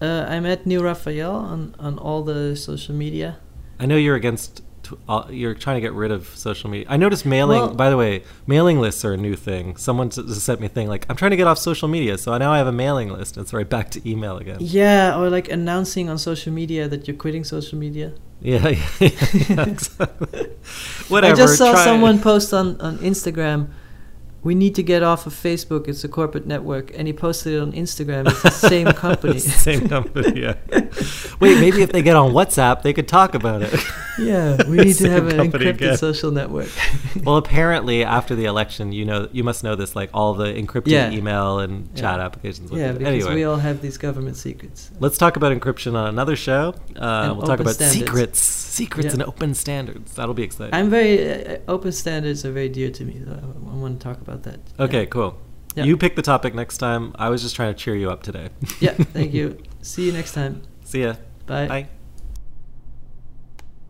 Speaker 1: Uh, I'm at New Raphael on on all the social media.
Speaker 2: I know you're against. Uh, You're trying to get rid of social media. I noticed mailing.
Speaker 1: Well-
Speaker 2: by the way, mailing lists are a new thing. Someone just sent me a thing like, "I'm trying to get off social media, so now I have a mailing list." It's right back to email again.
Speaker 1: Yeah, or like announcing on social media that you're quitting social media.
Speaker 2: Yeah, (laughs) yeah, yeah, (laughs) exactly. Whatever.
Speaker 1: I just saw
Speaker 2: try-
Speaker 1: someone post on, on Instagram, we need to get off of Facebook, it's a corporate network. And he posted it on Instagram, it's the same (laughs) company.
Speaker 2: Same company. Yeah. (laughs) Wait, maybe if they get on WhatsApp, they could talk about it. (laughs)
Speaker 1: yeah, we need to have an encrypted
Speaker 2: again.
Speaker 1: social network.
Speaker 2: well, apparently, after the election, you know, you must know this. Like all the encrypted
Speaker 1: Yeah.
Speaker 2: email and
Speaker 1: Yeah.
Speaker 2: chat applications.
Speaker 1: yeah, because
Speaker 2: anyway,
Speaker 1: we all have these government secrets.
Speaker 2: let's talk about encryption on another show. Uh, we'll talk about
Speaker 1: standards.
Speaker 2: secrets, secrets,
Speaker 1: Yeah.
Speaker 2: and open standards. That'll be exciting.
Speaker 1: I'm very, uh, open standards are very dear to me. So I, I want to talk about that.
Speaker 2: okay,
Speaker 1: Yeah.
Speaker 2: cool.
Speaker 1: Yeah.
Speaker 2: You pick the topic next time. I was just trying to cheer you up today.
Speaker 1: Yeah, thank you. (laughs) See you next time.
Speaker 2: See ya.
Speaker 1: Bye.
Speaker 2: Bye.